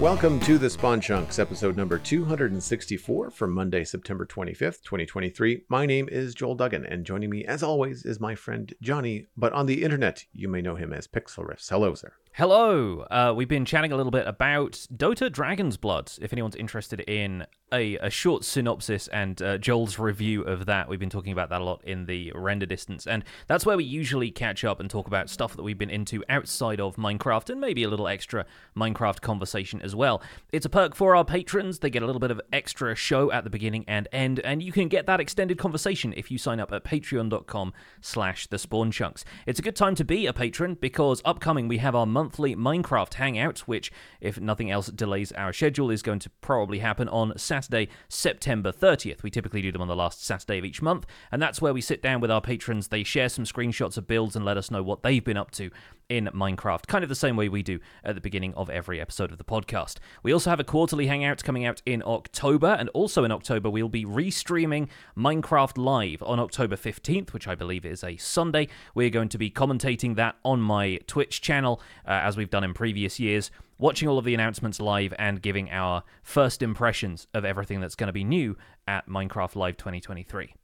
Welcome to the Spawn Chunks, episode number 264 for Monday, September 25th, 2023. My name is Joel Duggan, and joining me, as always, is my friend Jonny, but on the internet, you may know him as Pixel Riffs. Hello, sir. Hello. Uh, we've been chatting a little bit about Dota Dragon's Blood. If anyone's interested in a, a short synopsis and uh, Joel's review of that, we've been talking about that a lot in the render distance. And that's where we usually catch up and talk about stuff that we've been into outside of Minecraft and maybe a little extra Minecraft conversation as well. It's a perk for our patrons. They get a little bit of extra show at the beginning and end, and you can get that extended conversation if you sign up at patreon.com slash the spawn chunks. It's a good time to be a patron because upcoming we have our month monthly Minecraft Hangout, which, if nothing else delays our schedule, is going to probably happen on Saturday, September 30th. We typically do them on the last Saturday of each month, and that's where we sit down with our patrons. They share some screenshots of builds and let us know what they've been up to in Minecraft, kind of the same way we do at the beginning of every episode of the podcast. We also have a quarterly hangout coming out in October, and also in October, we'll be restreaming Minecraft Live on October 15th, which I believe is a Sunday. We're going to be commentating that on my Twitch channel, uh, as we've done in previous years, watching all of the announcements live and giving our first impressions of everything that's going to be new at Minecraft Live 2023.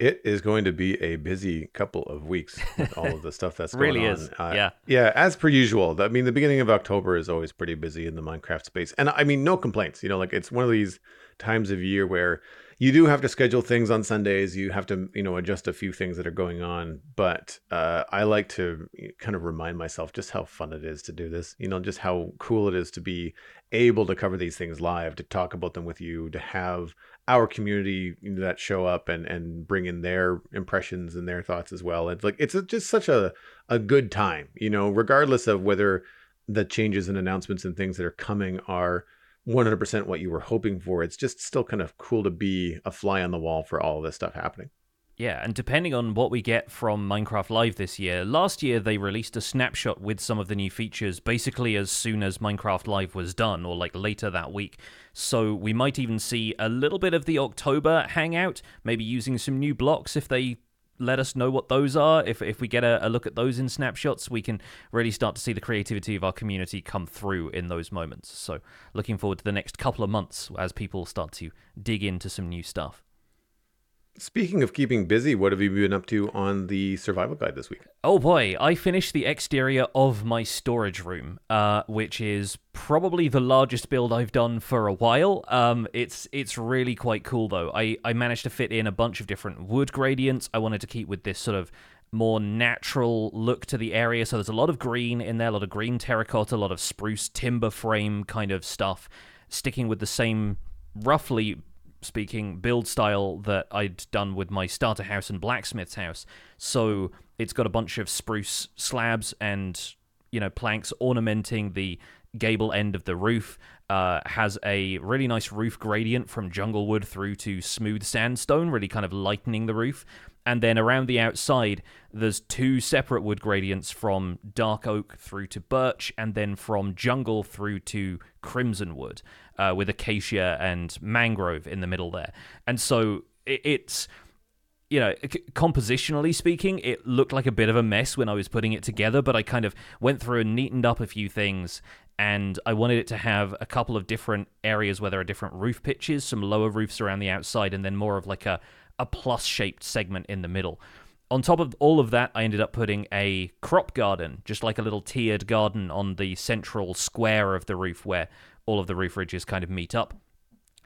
It is going to be a busy couple of weeks with all of the stuff that's going really on. is. Uh, yeah. Yeah, as per usual. I mean, the beginning of October is always pretty busy in the Minecraft space. And I mean, no complaints. You know, like it's one of these times of year where you do have to schedule things on Sundays. You have to, you know, adjust a few things that are going on. But uh, I like to kind of remind myself just how fun it is to do this. You know, just how cool it is to be able to cover these things live, to talk about them with you, to have our community that show up and and bring in their impressions and their thoughts as well. It's like it's a, just such a a good time, you know, regardless of whether the changes and announcements and things that are coming are 100% what you were hoping for. It's just still kind of cool to be a fly on the wall for all of this stuff happening. Yeah, and depending on what we get from Minecraft Live this year, last year they released a snapshot with some of the new features basically as soon as Minecraft Live was done, or like later that week. So we might even see a little bit of the October hangout, maybe using some new blocks if they let us know what those are. If, if we get a, a look at those in snapshots, we can really start to see the creativity of our community come through in those moments. So, looking forward to the next couple of months as people start to dig into some new stuff. Speaking of keeping busy, what have you been up to on the survival guide this week? Oh boy, I finished the exterior of my storage room, uh, which is probably the largest build I've done for a while. Um, it's it's really quite cool though. I, I managed to fit in a bunch of different wood gradients. I wanted to keep with this sort of more natural look to the area. So there's a lot of green in there, a lot of green terracotta, a lot of spruce timber frame kind of stuff, sticking with the same roughly speaking build style that I'd done with my starter house and blacksmith's house. So it's got a bunch of spruce slabs and you know planks ornamenting the gable end of the roof. Uh, has a really nice roof gradient from jungle wood through to smooth sandstone, really kind of lightening the roof. And then around the outside, there's two separate wood gradients from dark oak through to birch, and then from jungle through to crimson wood uh, with acacia and mangrove in the middle there. And so it, it's you know, compositionally speaking, it looked like a bit of a mess when I was putting it together, but I kind of went through and neatened up a few things. And I wanted it to have a couple of different areas where there are different roof pitches, some lower roofs around the outside, and then more of like a, a plus shaped segment in the middle. On top of all of that, I ended up putting a crop garden, just like a little tiered garden on the central square of the roof where all of the roof ridges kind of meet up.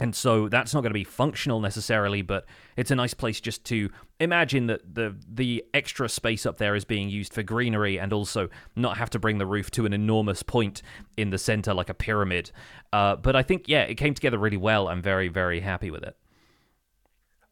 And so that's not going to be functional necessarily, but it's a nice place just to imagine that the the extra space up there is being used for greenery and also not have to bring the roof to an enormous point in the center like a pyramid. Uh, but I think, yeah, it came together really well. I'm very, very happy with it.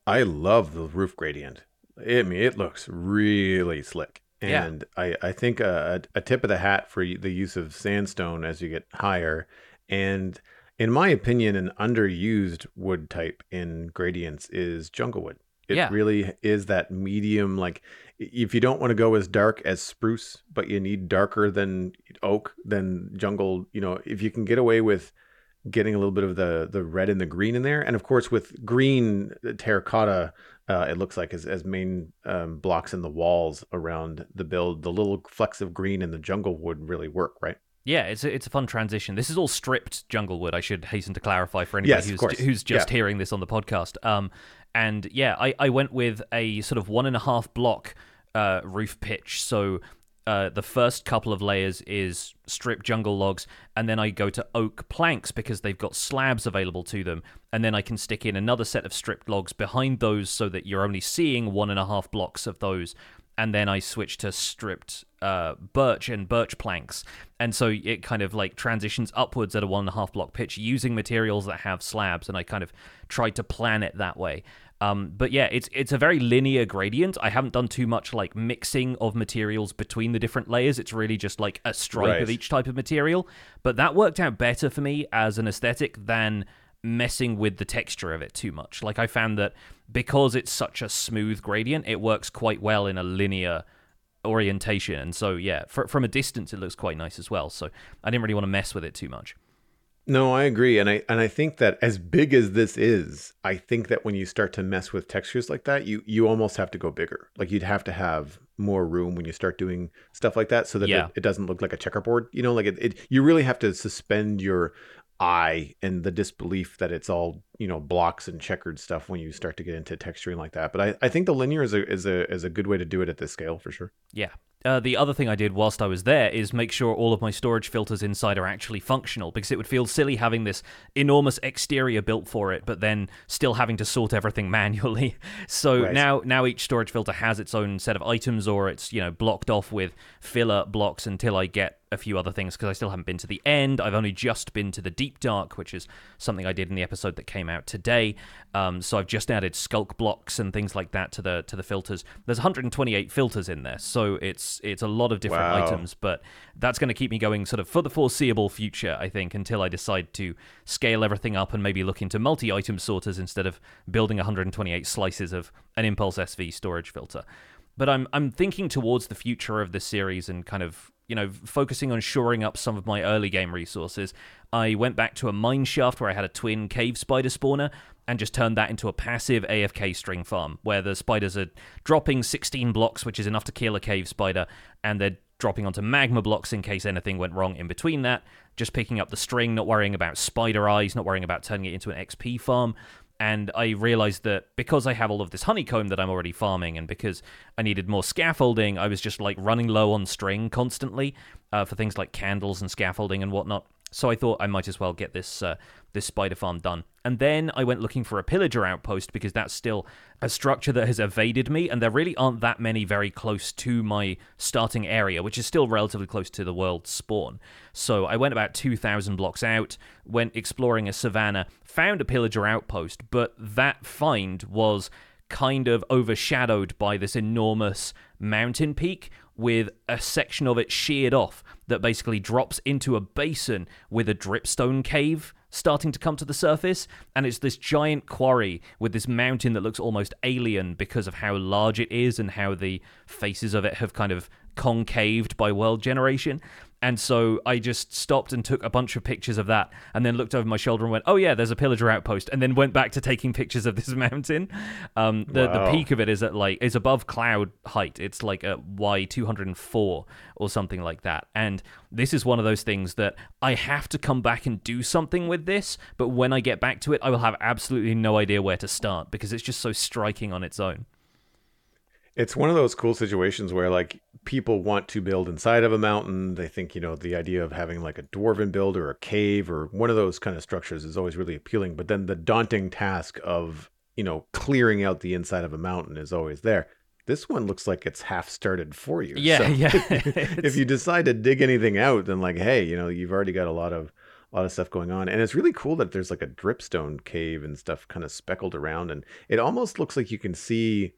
I love the roof gradient. I mean, it looks really slick. And yeah. I, I think a, a tip of the hat for the use of sandstone as you get higher and in my opinion, an underused wood type in gradients is jungle wood. It yeah. really is that medium, like if you don't want to go as dark as spruce, but you need darker than oak, then jungle, you know, if you can get away with getting a little bit of the the red and the green in there, and of course with green terracotta, uh, it looks like as, as main um, blocks in the walls around the build, the little flecks of green in the jungle would really work, right? Yeah, it's a, it's a fun transition. This is all stripped Junglewood. I should hasten to clarify for anybody Yes, who's who's just Yeah. hearing this on the podcast. Um, and yeah, I, I went with a sort of one and a half block uh, roof pitch. So uh, the first couple of layers is strip jungle logs, and then I go to oak planks because they've got slabs available to them, and then I can stick in another set of stripped logs behind those so that you're only seeing one and a half blocks of those. And then I switch to stripped uh, birch and birch planks, and so it kind of like transitions upwards at a one and a half block pitch using materials that have slabs, and I kind of tried to plan it that way. Um, but yeah, it's it's a very linear gradient. I haven't done too much like mixing of materials between the different layers. It's really just like a stripe Right. of each type of material. But that worked out better for me as an aesthetic than messing with the texture of it too much. Like I found that because it's such a smooth gradient, it works quite well in a linear orientation. And so yeah, fr- from a distance, it looks quite nice as well. So I didn't really want to mess with it too much. No, I agree, and I and I think that as big as this is, I think that when you start to mess with textures like that, you you almost have to go bigger. Like you'd have to have more room when you start doing stuff like that, so that Yeah. it, it doesn't look like a checkerboard. You know, like it, it. You really have to suspend your eye and the disbelief that it's all you know blocks and checkered stuff when you start to get into texturing like that. But I, I think the linear is a is a is a good way to do it at this scale for sure. Yeah. Uh, the other thing I did whilst I was there is make sure all of my storage filters inside are actually functional because it would feel silly having this enormous exterior built for it, but then still having to sort everything manually. So Right. now, now each storage filter has its own set of items, or it's you know blocked off with filler blocks until I get a few other things because I still haven't been to the end. I've only just been to the deep dark, which is something I did in the episode that came out today. Um, so I've just added sculk blocks and things like that to the to the filters. There's 128 filters in there, so it's it's a lot of different Wow. items. But that's going to keep me going sort of for the foreseeable future, I think, until I decide to scale everything up and maybe look into multi-item sorters instead of building 128 slices of an Impulse SV storage filter but I'm I'm thinking towards the future of this series and kind of you know focusing on shoring up some of my early game resources. I went back to a mine shaft where I had a twin cave spider spawner and just turned that into a passive AFK string farm where the spiders are dropping 16 blocks, which is enough to kill a cave spider, and they're dropping onto magma blocks in case anything went wrong in between that. Just picking up the string, not worrying about spider eyes, not worrying about turning it into an XP farm and I realized that because I have all of this honeycomb that I'm already farming, and because I needed more scaffolding, I was just like running low on string constantly uh, for things like candles and scaffolding and whatnot. So I thought I might as well get this uh, this spider farm done. And then I went looking for a pillager outpost because that's still a structure that has evaded me, and there really aren't that many very close to my starting area, which is still relatively close to the world spawn. So I went about 2,000 blocks out, went exploring a savannah, found a pillager outpost, but that find was kind of overshadowed by this enormous mountain peak with a section of it sheared off that basically drops into a basin with a dripstone cave starting to come to the surface and it's this giant quarry with this mountain that looks almost alien because of how large it is and how the faces of it have kind of concaved by world generation and so I just stopped and took a bunch of pictures of that and then looked over my shoulder and went, oh, yeah, there's a pillager outpost. And then went back to taking pictures of this mountain. Um, the, the peak of it is at like, is above cloud height. It's like a Y204 or something like that. And this is one of those things that I have to come back and do something with this. But when I get back to it, I will have absolutely no idea where to start because it's just so striking on its own. It's one of those cool situations where like people want to build inside of a mountain. They think, you know, the idea of having like a dwarven build or a cave or one of those kind of structures is always really appealing. But then the daunting task of, you know, clearing out the inside of a mountain is always there. This one looks like it's half started for you. Yeah, So yeah. if you decide to dig anything out, then like, hey, you know, you've already got a lot of a lot of stuff going on. And it's really cool that there's like a dripstone cave and stuff kind of speckled around. And it almost looks like you can see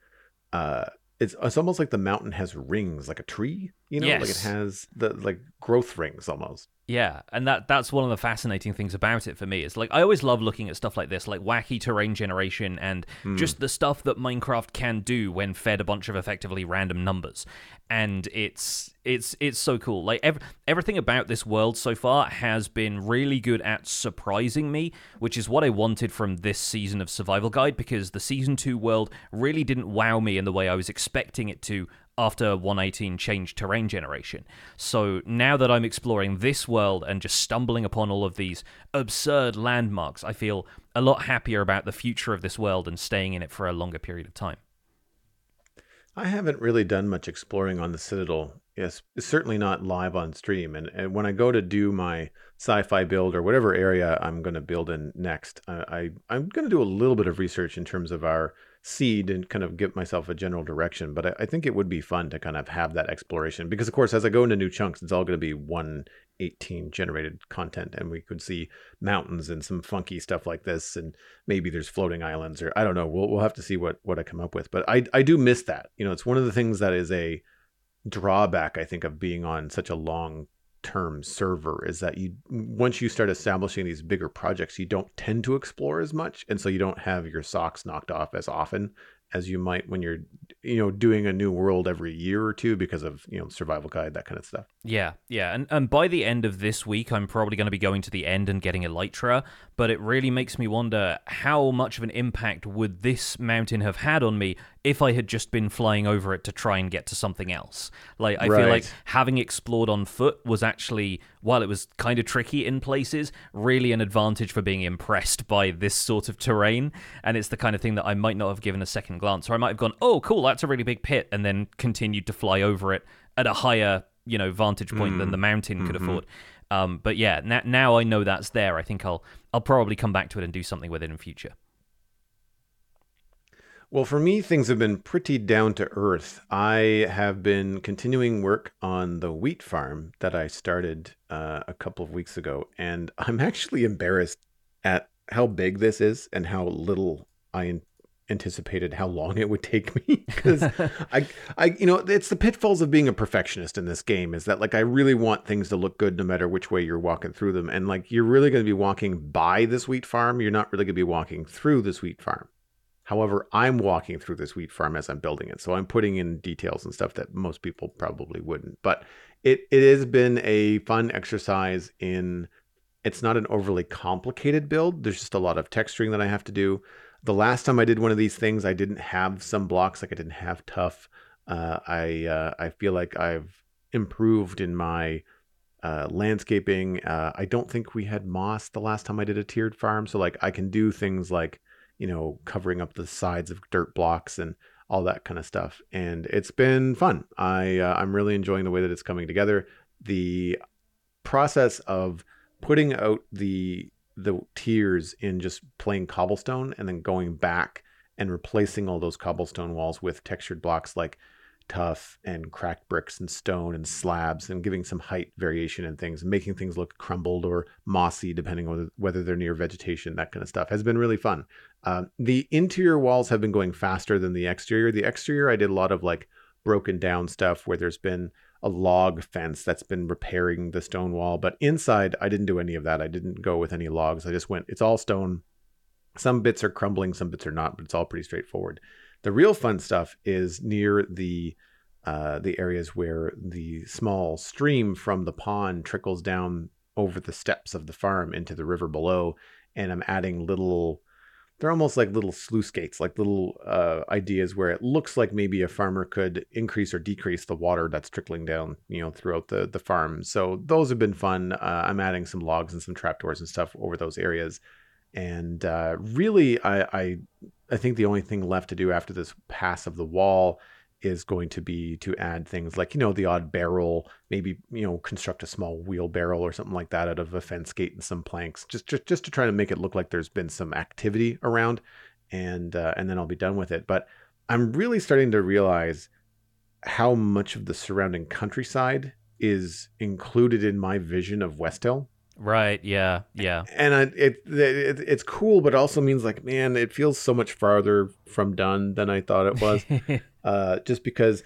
uh it's it's almost like the mountain has rings, like a tree, you know, like it has the like growth rings almost. Yeah, and that that's one of the fascinating things about it for me. Is like I always love looking at stuff like this, like wacky terrain generation and hmm. just the stuff that Minecraft can do when fed a bunch of effectively random numbers. And it's it's it's so cool. Like ev- everything about this world so far has been really good at surprising me, which is what I wanted from this season of Survival Guide because the season 2 world really didn't wow me in the way I was expecting it to after 118 changed terrain generation. So now that I'm exploring this world and just stumbling upon all of these absurd landmarks, I feel a lot happier about the future of this world and staying in it for a longer period of time. I haven't really done much exploring on the Citadel. Yes, certainly not live on stream. And, and when I go to do my sci-fi build or whatever area I'm going to build in next, I, I am going to do a little bit of research in terms of our seed and kind of give myself a general direction. But I, I, think it would be fun to kind of have that exploration because, of course, as I go into new chunks, it's all going to be 118 generated content, and we could see mountains and some funky stuff like this, and maybe there's floating islands, or I don't know. We'll we'll have to see what what I come up with. But I I do miss that. You know, it's one of the things that is a drawback I think of being on such a long term server is that you once you start establishing these bigger projects you don't tend to explore as much and so you don't have your socks knocked off as often as you might when you're you know doing a new world every year or two because of you know survival guide that kind of stuff. Yeah yeah and, and by the end of this week i'm probably going to be going to the end and getting elytra but it really makes me wonder how much of an impact would this mountain have had on me if I had just been flying over it to try and get to something else. Like I right. feel like having explored on foot was actually while it was kind of tricky in places, really an advantage for being impressed by this sort of terrain. And it's the kind of thing that I might not have given a second glance, or I might have gone, "Oh, cool, that's a really big pit," and then continued to fly over it at a higher, you know, vantage point mm. than the mountain could mm-hmm. afford. Um, but yeah, now, now I know that's there. I think I'll I'll probably come back to it and do something with it in future. Well, for me, things have been pretty down to earth. I have been continuing work on the wheat farm that I started uh, a couple of weeks ago, and I'm actually embarrassed at how big this is and how little I anticipated how long it would take me because I I you know it's the pitfalls of being a perfectionist in this game is that like I really want things to look good no matter which way you're walking through them and like you're really going to be walking by this wheat farm you're not really going to be walking through this wheat farm However, I'm walking through this wheat farm as I'm building it. So I'm putting in details and stuff that most people probably wouldn't. But it, it has been a fun exercise in it's not an overly complicated build. There's just a lot of texturing that I have to do. The last time I did one of these things, I didn't have some blocks, like I didn't have tuff. Uh, I uh, I feel like I've improved in my uh, landscaping. Uh, I don't think we had moss the last time I did a tiered farm, so like I can do things like you know, covering up the sides of dirt blocks and all that kind of stuff. And it's been fun. I uh, I'm really enjoying the way that it's coming together. The process of putting out the the tiers in just plain cobblestone and then going back and replacing all those cobblestone walls with textured blocks like tuff and cracked bricks and stone and slabs and giving some height variation and things, making things look crumbled or mossy depending on whether they're near vegetation, that kind of stuff has been really fun. Uh, the interior walls have been going faster than the exterior. The exterior, I did a lot of like broken down stuff where there's been a log fence that's been repairing the stone wall. But inside, I didn't do any of that. I didn't go with any logs. I just went, it's all stone. Some bits are crumbling, some bits are not, but it's all pretty straightforward. The real fun stuff is near the uh, the areas where the small stream from the pond trickles down over the steps of the farm into the river below, and I'm adding little they're almost like little sluice gates, like little uh, ideas where it looks like maybe a farmer could increase or decrease the water that's trickling down, you know, throughout the the farm. So those have been fun. Uh, I'm adding some logs and some trapdoors and stuff over those areas, and uh, really, I, I I think the only thing left to do after this pass of the wall is going to be to add things like you know the odd barrel maybe you know construct a small wheel barrel or something like that out of a fence gate and some planks just just, just to try to make it look like there's been some activity around and uh, and then I'll be done with it but I'm really starting to realize how much of the surrounding countryside is included in my vision of west hill Right. Yeah. Yeah. And I, it, it it's cool, but also means like, man, it feels so much farther from done than I thought it was. uh, just because,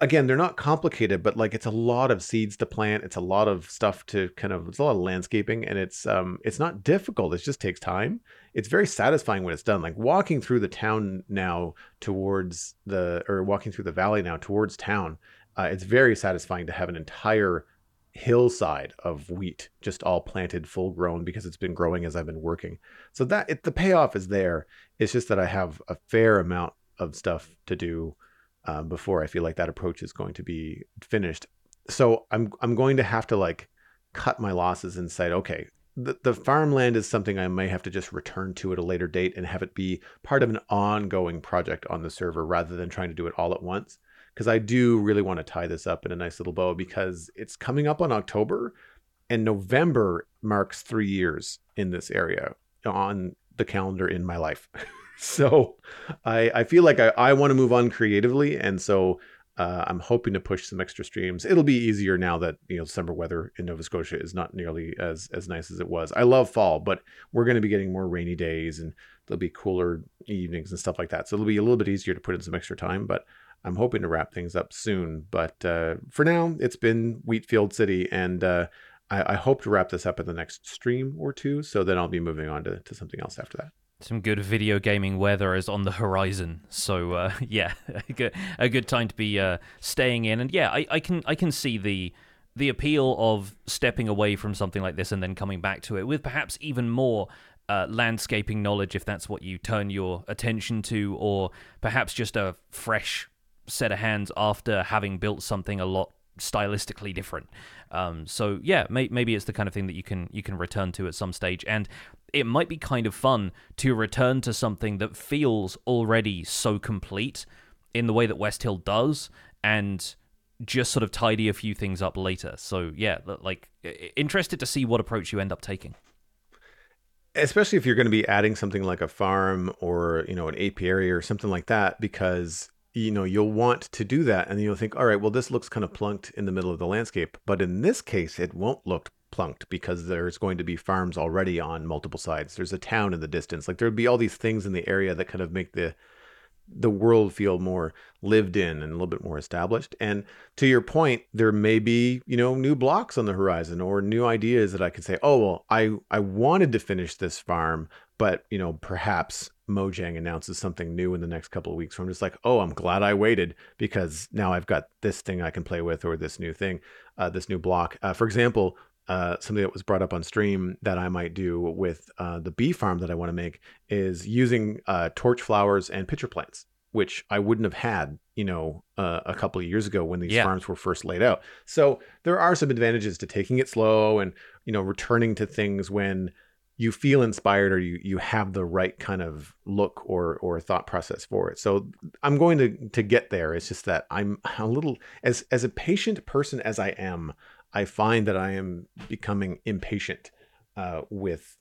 again, they're not complicated, but like it's a lot of seeds to plant. It's a lot of stuff to kind of. It's a lot of landscaping, and it's um, it's not difficult. It just takes time. It's very satisfying when it's done. Like walking through the town now towards the, or walking through the valley now towards town. Uh, it's very satisfying to have an entire hillside of wheat just all planted full grown because it's been growing as I've been working. So that it, the payoff is there. It's just that I have a fair amount of stuff to do uh, before I feel like that approach is going to be finished. So I'm I'm going to have to like cut my losses and say, okay, the, the farmland is something I may have to just return to at a later date and have it be part of an ongoing project on the server rather than trying to do it all at once. Because I do really want to tie this up in a nice little bow because it's coming up on October and November marks three years in this area on the calendar in my life. so I, I feel like I, I want to move on creatively. And so uh, I'm hoping to push some extra streams. It'll be easier now that you know summer weather in Nova Scotia is not nearly as as nice as it was. I love fall, but we're going to be getting more rainy days and there'll be cooler evenings and stuff like that. So it'll be a little bit easier to put in some extra time. But I'm hoping to wrap things up soon. But uh, for now, it's been Wheatfield City, and uh, I, I hope to wrap this up in the next stream or two. So then I'll be moving on to, to something else after that some good video gaming weather is on the horizon. So uh, yeah, a good, time to be uh, staying in. And yeah, I, I can I can see the the appeal of stepping away from something like this and then coming back to it with perhaps even more uh, landscaping knowledge if that's what you turn your attention to, or perhaps just a fresh set of hands after having built something a lot stylistically different. Um, so yeah, may- maybe it's the kind of thing that you can you can return to at some stage, and it might be kind of fun to return to something that feels already so complete in the way that West Hill does, and just sort of tidy a few things up later. So yeah, like interested to see what approach you end up taking. Especially if you're going to be adding something like a farm or you know an apiary or something like that, because you know you'll want to do that and you'll think all right well this looks kind of plunked in the middle of the landscape. But in this case it won't look plunked because there's going to be farms already on multiple sides. There's a town in the distance. Like there'd be all these things in the area that kind of make the the world feel more lived in and a little bit more established. And to your point there may be you know new blocks on the horizon or new ideas that i could say oh well i i wanted to finish this farm but you know perhaps Mojang announces something new in the next couple of weeks where I'm just like, oh, I'm glad I waited because now I've got this thing I can play with or this new thing, uh, this new block. Uh, for example, uh, something that was brought up on stream that I might do with uh, the bee farm that I want to make is using uh, torch flowers and pitcher plants, which I wouldn't have had, you know, uh, a couple of years ago when these yeah. farms were first laid out. So there are some advantages to taking it slow and, you know, returning to things when you feel inspired or you you have the right kind of look or or thought process for it. So I'm going to to get there. It's just that I'm a little as as a patient person as I am, I find that I am becoming impatient uh, with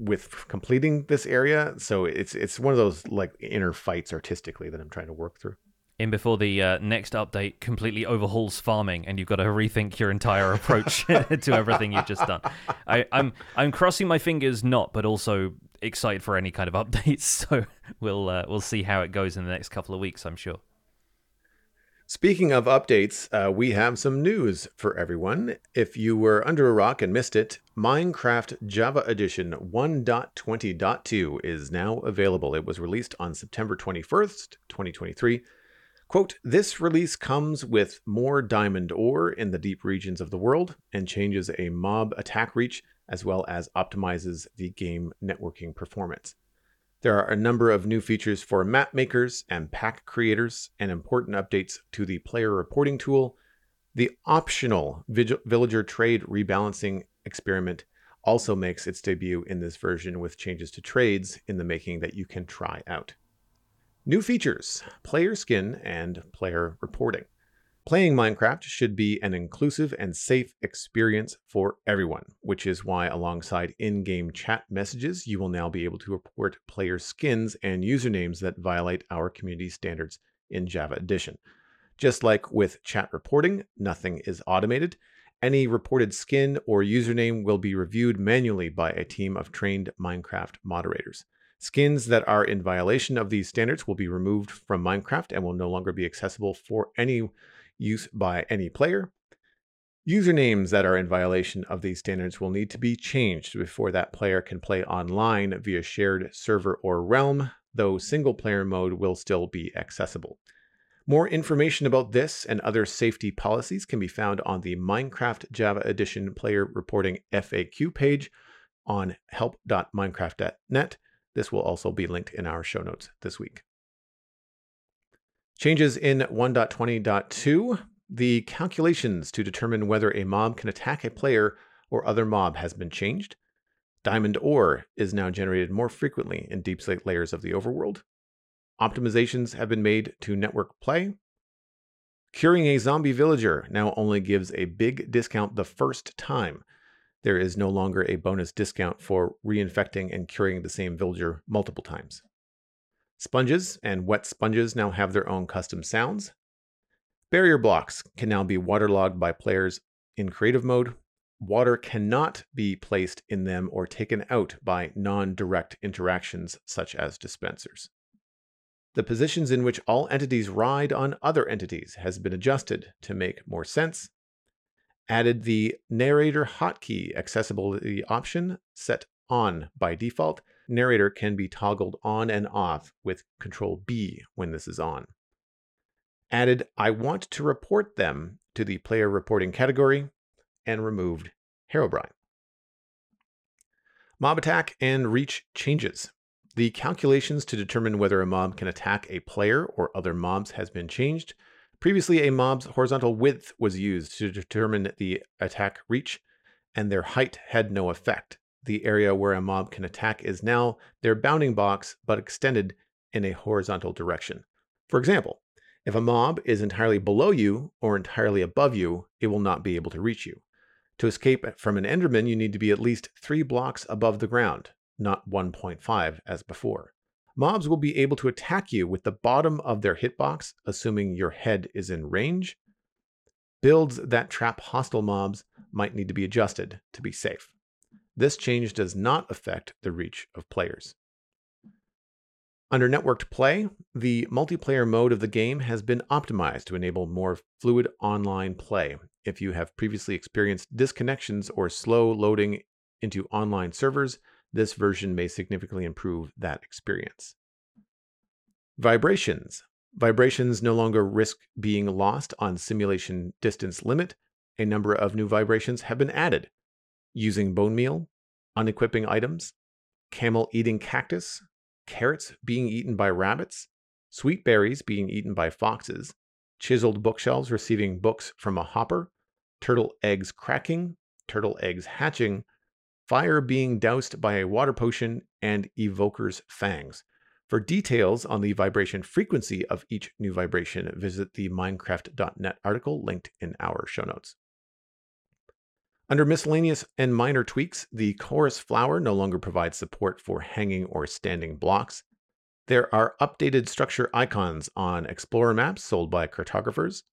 with completing this area. So it's it's one of those like inner fights artistically that I'm trying to work through in before the uh, next update completely overhauls farming and you've got to rethink your entire approach to everything you've just done. I, am I'm, I'm crossing my fingers not, but also excited for any kind of updates. So we'll uh, we'll see how it goes in the next couple of weeks. I'm sure. Speaking of updates, uh, we have some news for everyone. If you were under a rock and missed it, Minecraft Java Edition 1.20.2 is now available. It was released on September 21st, 2023 Quote, this release comes with more diamond ore in the deep regions of the world and changes a mob attack reach as well as optimizes the game networking performance. There are a number of new features for map makers and pack creators and important updates to the player reporting tool. The optional villager trade rebalancing experiment also makes its debut in this version with changes to trades in the making that you can try out. New features player skin and player reporting. Playing Minecraft should be an inclusive and safe experience for everyone, which is why, alongside in game chat messages, you will now be able to report player skins and usernames that violate our community standards in Java Edition. Just like with chat reporting, nothing is automated. Any reported skin or username will be reviewed manually by a team of trained Minecraft moderators. Skins that are in violation of these standards will be removed from Minecraft and will no longer be accessible for any use by any player. Usernames that are in violation of these standards will need to be changed before that player can play online via shared server or realm, though single player mode will still be accessible. More information about this and other safety policies can be found on the Minecraft Java Edition player reporting FAQ page on help.minecraft.net this will also be linked in our show notes this week. Changes in 1.20.2 the calculations to determine whether a mob can attack a player or other mob has been changed. Diamond ore is now generated more frequently in deep slate layers of the overworld. Optimizations have been made to network play. Curing a zombie villager now only gives a big discount the first time. There is no longer a bonus discount for reinfecting and curing the same villager multiple times. Sponges and wet sponges now have their own custom sounds. Barrier blocks can now be waterlogged by players in creative mode. Water cannot be placed in them or taken out by non direct interactions such as dispensers. The positions in which all entities ride on other entities has been adjusted to make more sense. Added the narrator hotkey accessibility option set on by default. Narrator can be toggled on and off with Control B when this is on added I want to report them to the player reporting category, and removed Herobrine. Mob attack and reach changes. The calculations to determine whether a mob can attack a player or other mobs has been changed. Previously, a mob's horizontal width was used to determine the attack reach, and their height had no effect. The area where a mob can attack is now their bounding box, but extended in a horizontal direction. For example, if a mob is entirely below you or entirely above you, it will not be able to reach you. To escape from an Enderman, you need to be at least three blocks above the ground, not 1.5 as before. Mobs will be able to attack you with the bottom of their hitbox, assuming your head is in range. Builds that trap hostile mobs might need to be adjusted to be safe. This change does not affect the reach of players. Under networked play, the multiplayer mode of the game has been optimized to enable more fluid online play. If you have previously experienced disconnections or slow loading into online servers, this version may significantly improve that experience. Vibrations. Vibrations no longer risk being lost on simulation distance limit. A number of new vibrations have been added. Using bone meal, unequipping items, camel eating cactus, carrots being eaten by rabbits, sweet berries being eaten by foxes, chiseled bookshelves receiving books from a hopper, turtle eggs cracking, turtle eggs hatching, fire being doused by a water potion, and evoker's fangs. For details on the vibration frequency of each new vibration, visit the Minecraft.net article linked in our show notes. Under miscellaneous and minor tweaks, the chorus flower no longer provides support for hanging or standing blocks. There are updated structure icons on Explorer maps sold by cartographers.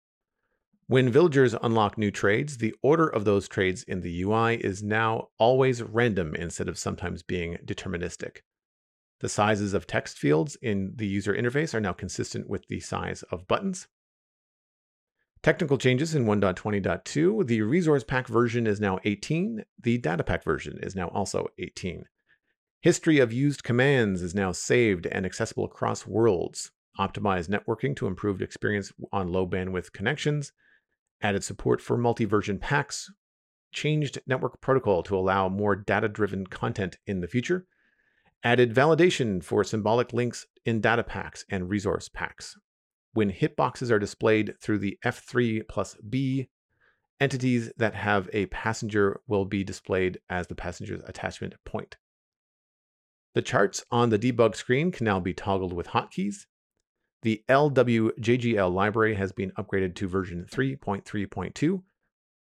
When villagers unlock new trades, the order of those trades in the UI is now always random instead of sometimes being deterministic. The sizes of text fields in the user interface are now consistent with the size of buttons. Technical changes in 1.20.2. The resource pack version is now 18. The data pack version is now also 18. History of used commands is now saved and accessible across worlds. Optimized networking to improve experience on low bandwidth connections. Added support for multi version packs. Changed network protocol to allow more data driven content in the future. Added validation for symbolic links in data packs and resource packs. When hitboxes are displayed through the F3 plus B, entities that have a passenger will be displayed as the passenger's attachment point. The charts on the debug screen can now be toggled with hotkeys. The LWJGL library has been upgraded to version 3.3.2.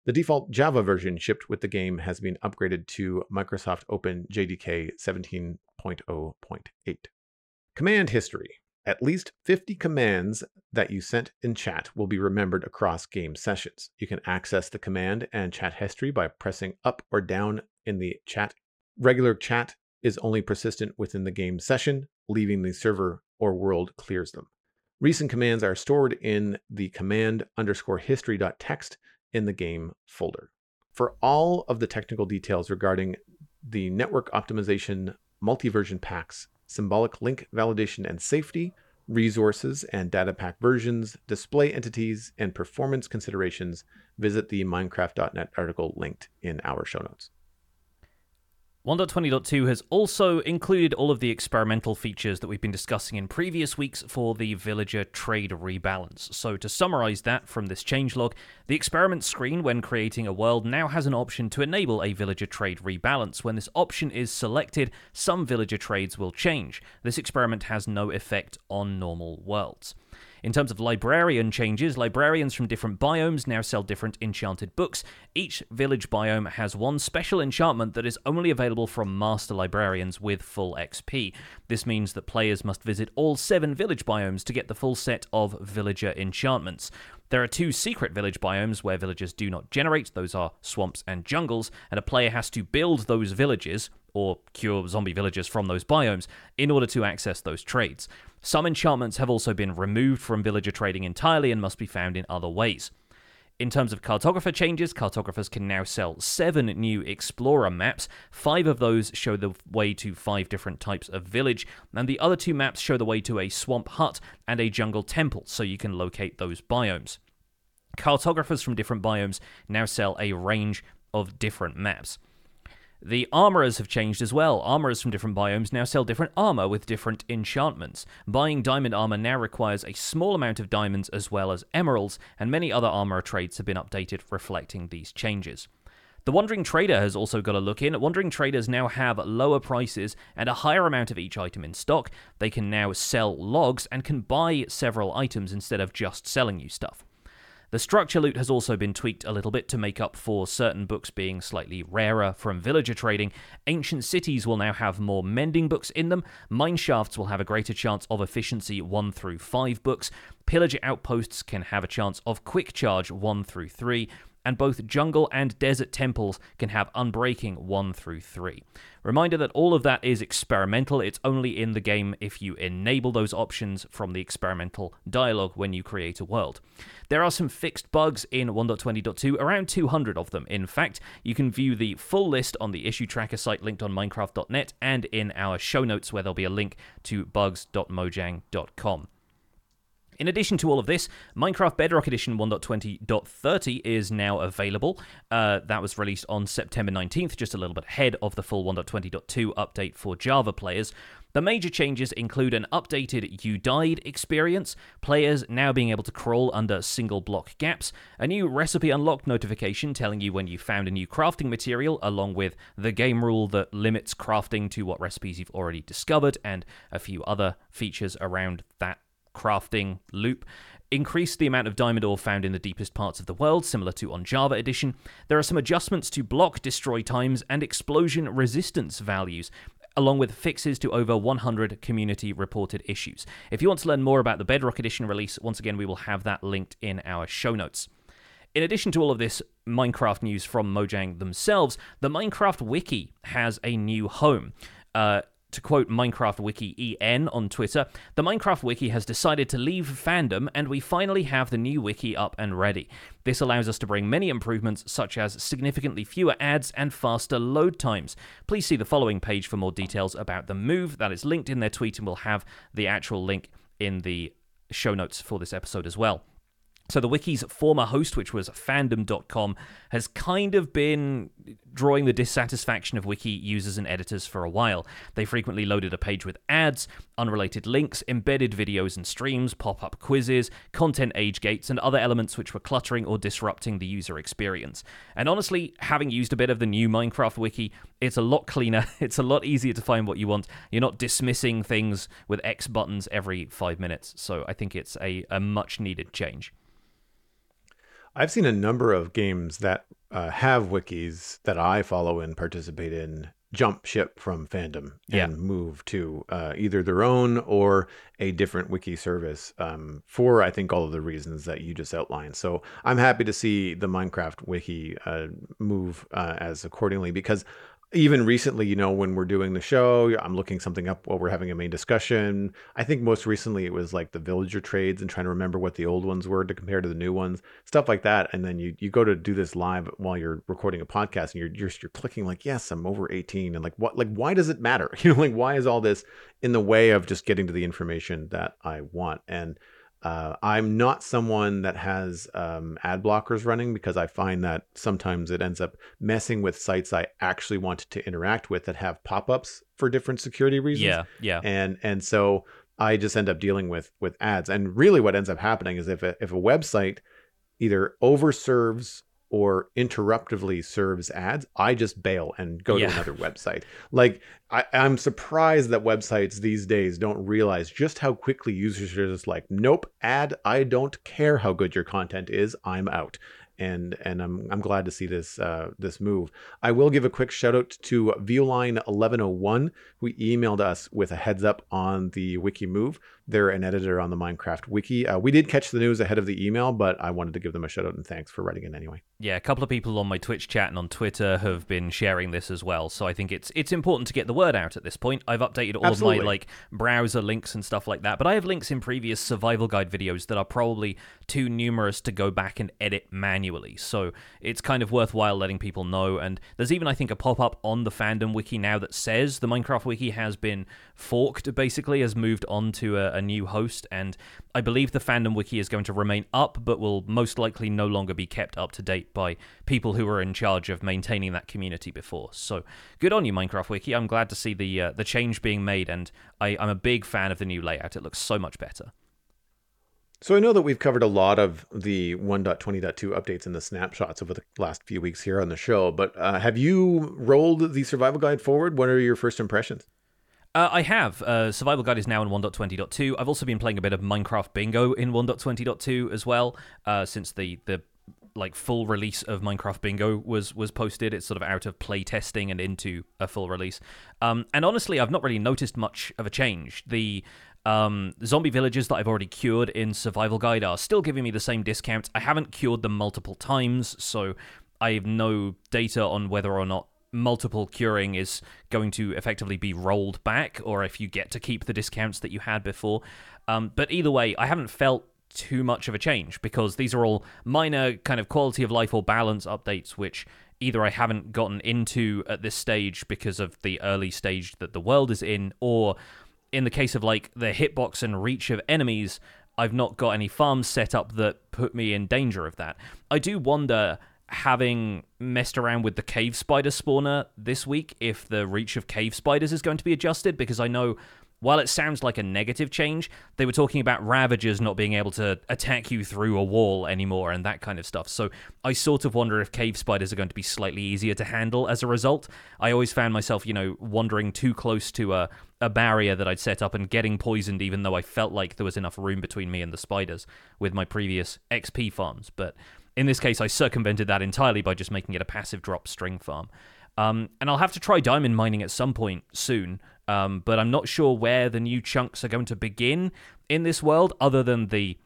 The default Java version shipped with the game has been upgraded to Microsoft Open JDK 17.0.8. Command history. At least 50 commands that you sent in chat will be remembered across game sessions. You can access the command and chat history by pressing up or down in the chat. Regular chat is only persistent within the game session, leaving the server or world clears them. Recent commands are stored in the command underscore history.txt in the game folder. For all of the technical details regarding the network optimization multi-version packs symbolic link validation and safety, resources and data pack versions, display entities, and performance considerations, visit the Minecraft.net article linked in our show notes. 1.20.2 has also included all of the experimental features that we've been discussing in previous weeks for the villager trade rebalance. So, to summarize that from this changelog, the experiment screen when creating a world now has an option to enable a villager trade rebalance. When this option is selected, some villager trades will change. This experiment has no effect on normal worlds. In terms of librarian changes, librarians from different biomes now sell different enchanted books. Each village biome has one special enchantment that is only available from master librarians with full XP. This means that players must visit all seven village biomes to get the full set of villager enchantments. There are two secret village biomes where villagers do not generate, those are swamps and jungles, and a player has to build those villages, or cure zombie villagers from those biomes, in order to access those trades. Some enchantments have also been removed from villager trading entirely and must be found in other ways. In terms of cartographer changes, cartographers can now sell seven new explorer maps. Five of those show the way to five different types of village, and the other two maps show the way to a swamp hut and a jungle temple, so you can locate those biomes. Cartographers from different biomes now sell a range of different maps. The armorers have changed as well. Armorers from different biomes now sell different armor with different enchantments. Buying diamond armor now requires a small amount of diamonds as well as emeralds, and many other armor trades have been updated reflecting these changes. The Wandering Trader has also got a look in. Wandering Traders now have lower prices and a higher amount of each item in stock. They can now sell logs and can buy several items instead of just selling you stuff. The structure loot has also been tweaked a little bit to make up for certain books being slightly rarer from villager trading. Ancient cities will now have more mending books in them. Mineshafts will have a greater chance of efficiency 1 through 5 books. Pillager outposts can have a chance of quick charge 1 through 3 and both jungle and desert temples can have unbreaking 1 through 3. Reminder that all of that is experimental, it's only in the game if you enable those options from the experimental dialogue when you create a world. There are some fixed bugs in 1.20.2, around 200 of them. In fact, you can view the full list on the issue tracker site linked on Minecraft.net and in our show notes where there'll be a link to bugs.mojang.com. In addition to all of this, Minecraft Bedrock Edition 1.20.30 is now available. Uh, that was released on September 19th, just a little bit ahead of the full 1.20.2 update for Java players. The major changes include an updated You Died experience, players now being able to crawl under single block gaps, a new recipe unlocked notification telling you when you found a new crafting material, along with the game rule that limits crafting to what recipes you've already discovered, and a few other features around that crafting loop. Increase the amount of diamond ore found in the deepest parts of the world, similar to on Java Edition. There are some adjustments to block destroy times and explosion resistance values, along with fixes to over 100 community reported issues. If you want to learn more about the Bedrock Edition release, once again, we will have that linked in our show notes. In addition to all of this Minecraft news from Mojang themselves, the Minecraft Wiki has a new home. Uh, to quote Minecraft Wiki EN on Twitter, the Minecraft Wiki has decided to leave fandom and we finally have the new wiki up and ready. This allows us to bring many improvements such as significantly fewer ads and faster load times. Please see the following page for more details about the move that is linked in their tweet and we'll have the actual link in the show notes for this episode as well. So the wiki's former host, which was fandom.com, has kind of been drawing the dissatisfaction of wiki users and editors for a while. They frequently loaded a page with ads, unrelated links, embedded videos and streams, pop-up quizzes, content age gates, and other elements which were cluttering or disrupting the user experience. And honestly, having used a bit of the new Minecraft wiki, it's a lot cleaner, it's a lot easier to find what you want. You're not dismissing things with X buttons every five minutes. So I think it's a, a much needed change. I've seen a number of games that uh, have wikis that I follow and participate in jump ship from fandom and yeah. move to uh, either their own or a different wiki service um, for I think all of the reasons that you just outlined. So I'm happy to see the Minecraft wiki uh, move uh, as accordingly because even recently, you know, when we're doing the show, I'm looking something up while we're having a main discussion. I think most recently it was like the villager trades and trying to remember what the old ones were to compare to the new ones, stuff like that. And then you you go to do this live while you're recording a podcast and you're you're, you're clicking like, yes, I'm over 18, and like what like why does it matter? You know, like why is all this in the way of just getting to the information that I want? And Uh, I'm not someone that has um, ad blockers running because I find that sometimes it ends up messing with sites I actually want to interact with that have pop-ups for different security reasons. Yeah, yeah. And and so I just end up dealing with with ads. And really, what ends up happening is if a, if a website either overserves or interruptively serves ads, I just bail and go Yeah. to another website. Like I, I'm surprised that websites these days don't realize just how quickly users are just like, nope, ad, I don't care how good your content is, I'm out. And and I'm I'm glad to see this uh, this move. I will give a quick shout out to Viewline 1101 who emailed us with a heads up on the wiki move. They're an editor on the Minecraft wiki. Uh, we did catch the news ahead of the email, but I wanted to give them a shout out and thanks for writing in anyway. Yeah, a couple of people on my Twitch chat and on Twitter have been sharing this as well. So I think it's it's important to get the word out at this point. I've updated all Absolutely. of my like browser links and stuff like that, but I have links in previous survival guide videos that are probably too numerous to go back and edit manually. So it's kind of worthwhile letting people know. And there's even I think a pop up on the fandom wiki now that says the Minecraft wiki has been forked, basically has moved on to a, a new host, and I believe the fandom wiki is going to remain up, but will most likely no longer be kept up to date by people who were in charge of maintaining that community before. So good on you, Minecraft wiki. I'm glad to see the uh, the change being made, and I, I'm a big fan of the new layout. It looks so much better. So I know that we've covered a lot of the 1.20.2 updates and the snapshots over the last few weeks here on the show, but uh, have you rolled the survival guide forward? What are your first impressions? Uh, I have. Uh, Survival Guide is now in 1.20.2. I've also been playing a bit of Minecraft Bingo in 1.20.2 as well, uh, since the the like full release of Minecraft Bingo was was posted. It's sort of out of play testing and into a full release. Um, and honestly, I've not really noticed much of a change. The um, zombie villages that I've already cured in Survival Guide are still giving me the same discount. I haven't cured them multiple times, so I have no data on whether or not multiple curing is going to effectively be rolled back or if you get to keep the discounts that you had before. Um, but either way, I haven't felt too much of a change because these are all minor kind of quality of life or balance updates, which either I haven't gotten into at this stage because of the early stage that the world is in, or in the case of like the hitbox and reach of enemies, I've not got any farms set up that put me in danger of that. I do wonder, having messed around with the cave spider spawner this week, if the reach of cave spiders is going to be adjusted, because I know. While it sounds like a negative change, they were talking about Ravagers not being able to attack you through a wall anymore and that kind of stuff. So I sort of wonder if cave spiders are going to be slightly easier to handle as a result. I always found myself, you know, wandering too close to a, a barrier that I'd set up and getting poisoned, even though I felt like there was enough room between me and the spiders with my previous XP farms. But in this case, I circumvented that entirely by just making it a passive drop string farm. Um, and I'll have to try diamond mining at some point soon, um, but I'm not sure where the new chunks are going to begin in this world, other than the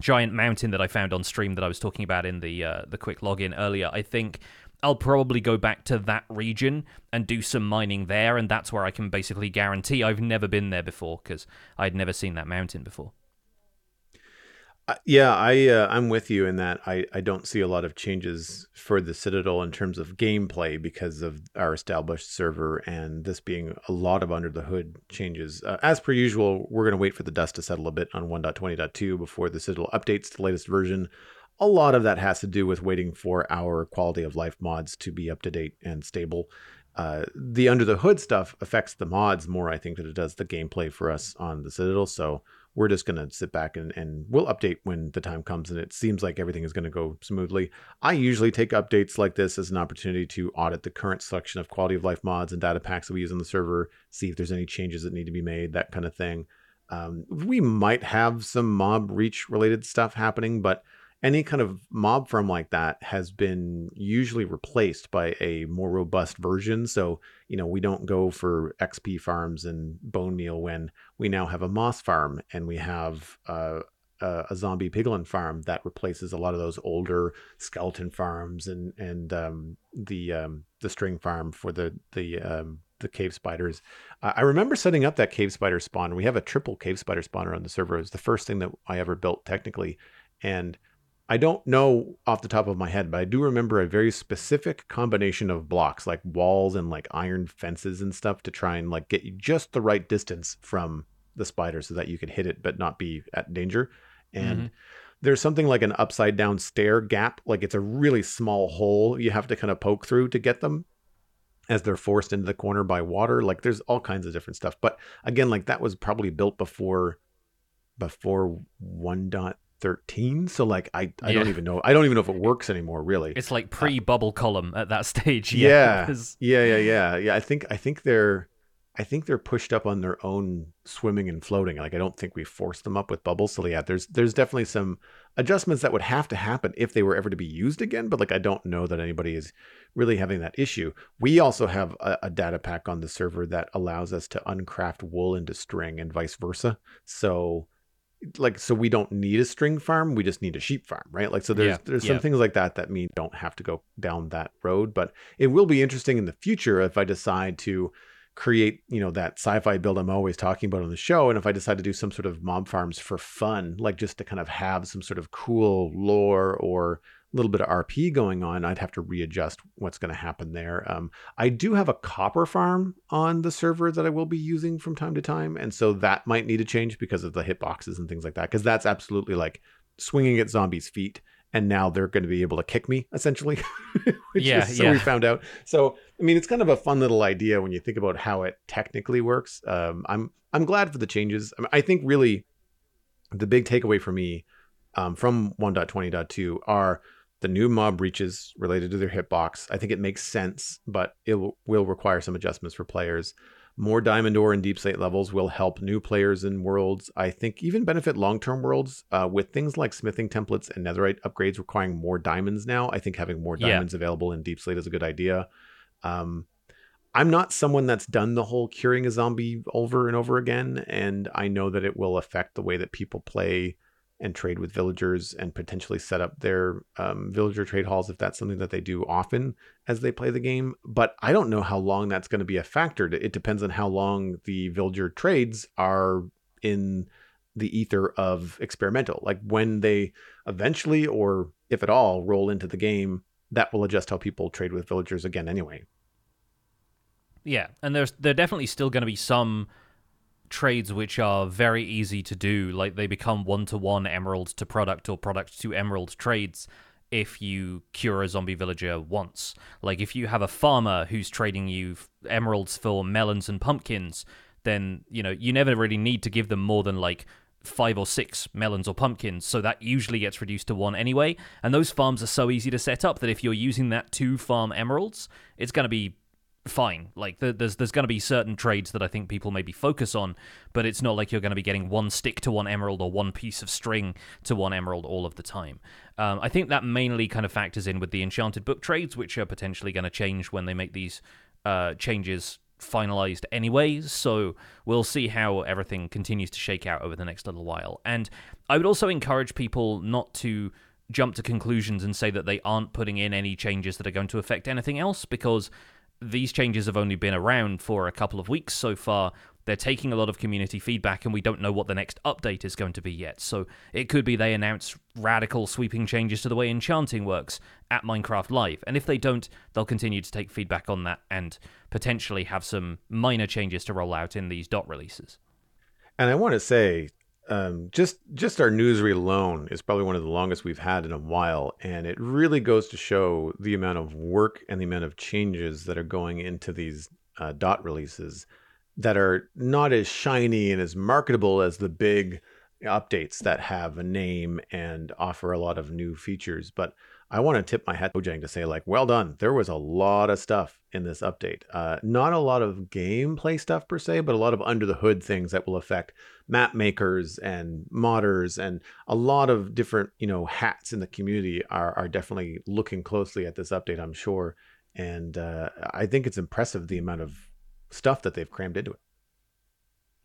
giant mountain that I found on stream that I was talking about in the uh, the quick login earlier. I think I'll probably go back to that region and do some mining there, and that's where I can basically guarantee I've never been there before because I'd never seen that mountain before. Yeah, I uh, I'm with you in that I I don't see a lot of changes for the Citadel in terms of gameplay because of our established server and this being a lot of under the hood changes. Uh, as per usual, we're going to wait for the dust to settle a bit on 1.20.2 before the Citadel updates the latest version. A lot of that has to do with waiting for our quality of life mods to be up to date and stable. Uh, the under the hood stuff affects the mods more, I think, than it does the gameplay for us on the Citadel. So we're just going to sit back and, and we'll update when the time comes and it seems like everything is going to go smoothly. I usually take updates like this as an opportunity to audit the current selection of quality of life mods and data packs that we use on the server, see if there's any changes that need to be made, that kind of thing. Um, we might have some mob reach related stuff happening, but any kind of mob farm like that has been usually replaced by a more robust version. So, you know, we don't go for XP farms and bone meal when we now have a moss farm and we have uh, a, zombie piglin farm that replaces a lot of those older skeleton farms and and um, the um, the string farm for the the um, the cave spiders. I I remember setting up that cave spider spawner. We have a triple cave spider spawner on the server. It was the first thing that I ever built technically, and I don't know off the top of my head, but I do remember a very specific combination of blocks, like walls and like iron fences and stuff, to try and like get you just the right distance from the spider so that you could hit it but not be at danger. and Mm-hmm. there's something like an upside down stair gap, like it's a really small hole you have to kind of poke through to get them as they're forced into the corner by water. Like there's all kinds of different stuff. But again, like that was probably built before before 1.13. So like I, I don't even know. I don't even know if it works anymore, really. It's like uh, pre-bubble column at that stage. yeah. Yeah, Yeah, yeah, yeah. Yeah. I think I think they're I think they're pushed up on their own swimming and floating. Like I don't think we forced them up with bubbles. So yeah, there's there's definitely some adjustments that would have to happen if they were ever to be used again. But like I don't know that anybody is really having that issue. We also have a, a data pack on the server that allows us to uncraft wool into string and vice versa. So like so we don't need a string farm we just need a sheep farm right like so there's Yeah, there's some yeah. things like that that mean don't have to go down that road but it will be interesting in the future if i decide to create you know that sci-fi build i'm always talking about on the show and if i decide to do some sort of mob farms for fun like just to kind of have some sort of cool lore or little bit of rp going on i'd have to readjust what's going to happen there. Um, i do have a copper farm on the server that i will be using from time to time and so that might need to change because of the hitboxes and things like that because that's absolutely like swinging at zombies feet and now they're going to be able to kick me essentially which Yeah, is, so we found out. So i mean it's kind of a fun little idea when you think about how it technically works. Um, i'm i'm glad for the changes. I, mean, I think really the big takeaway for me um, from 1.20.2 are the new mob reaches related to their hitbox. I think it makes sense, but it will, will require some adjustments for players. More diamond ore and deepslate levels will help new players in worlds. I think even benefit long term worlds uh, with things like smithing templates and netherite upgrades requiring more diamonds now. I think having more Yeah. diamonds available in deepslate is a good idea. Um, I'm not someone that's done the whole curing a zombie over and over again, and I know that it will affect the way that people play and trade with villagers and potentially set up their um, villager trade halls if that's something that they do often as they play the game. But I don't know how long that's going to be a factor. It depends on how long the villager trades are in the ether of experimental. Like when they eventually, or if at all, roll into the game, that will adjust how people trade with villagers again anyway. Yeah, and there's there definitely still going to be some trades which are very easy to do, like they become one to one emerald to product or product to emerald trades if you cure a zombie villager once. Like if you have a farmer who's trading you emeralds for melons and pumpkins, then you know you never really need to give them more than like five or six melons or pumpkins, so that usually gets reduced to one anyway. And those farms are so easy to set up that if you're using that to farm emeralds, it's going to be fine. Like the, there's there's going to be certain trades that I think people maybe focus on, but it's not like you're going to be getting one stick to one emerald or one piece of string to one emerald all of the time. Um, I think that mainly kind of factors in with the enchanted book trades, which are potentially going to change when they make these uh, changes finalized anyways so we'll see how everything continues to shake out over the next little while and i would also encourage people not to jump to conclusions and say that they aren't putting in any changes that are going to affect anything else because these changes have only been around for a couple of weeks so far. They're taking a lot of community feedback, and we don't know what the next update is going to be yet. So it could be they announce radical, sweeping changes to the way enchanting works at Minecraft Live. And if they don't, they'll continue to take feedback on that and potentially have some minor changes to roll out in these dot releases. And I want to say, um, just just our newsread alone is probably one of the longest we've had in a while, and it really goes to show the amount of work and the amount of changes that are going into these uh, dot releases that are not as shiny and as marketable as the big updates that have a name and offer a lot of new features. But I want to tip my hat to Mojang to say, like, well done. There was a lot of stuff in this update. Uh, not a lot of gameplay stuff per se, but a lot of under the hood things that will affect map makers and modders and a lot of different, you know, hats in the community are are definitely looking closely at this update. I'm sure, and uh, I think it's impressive the amount of stuff that they've crammed into it.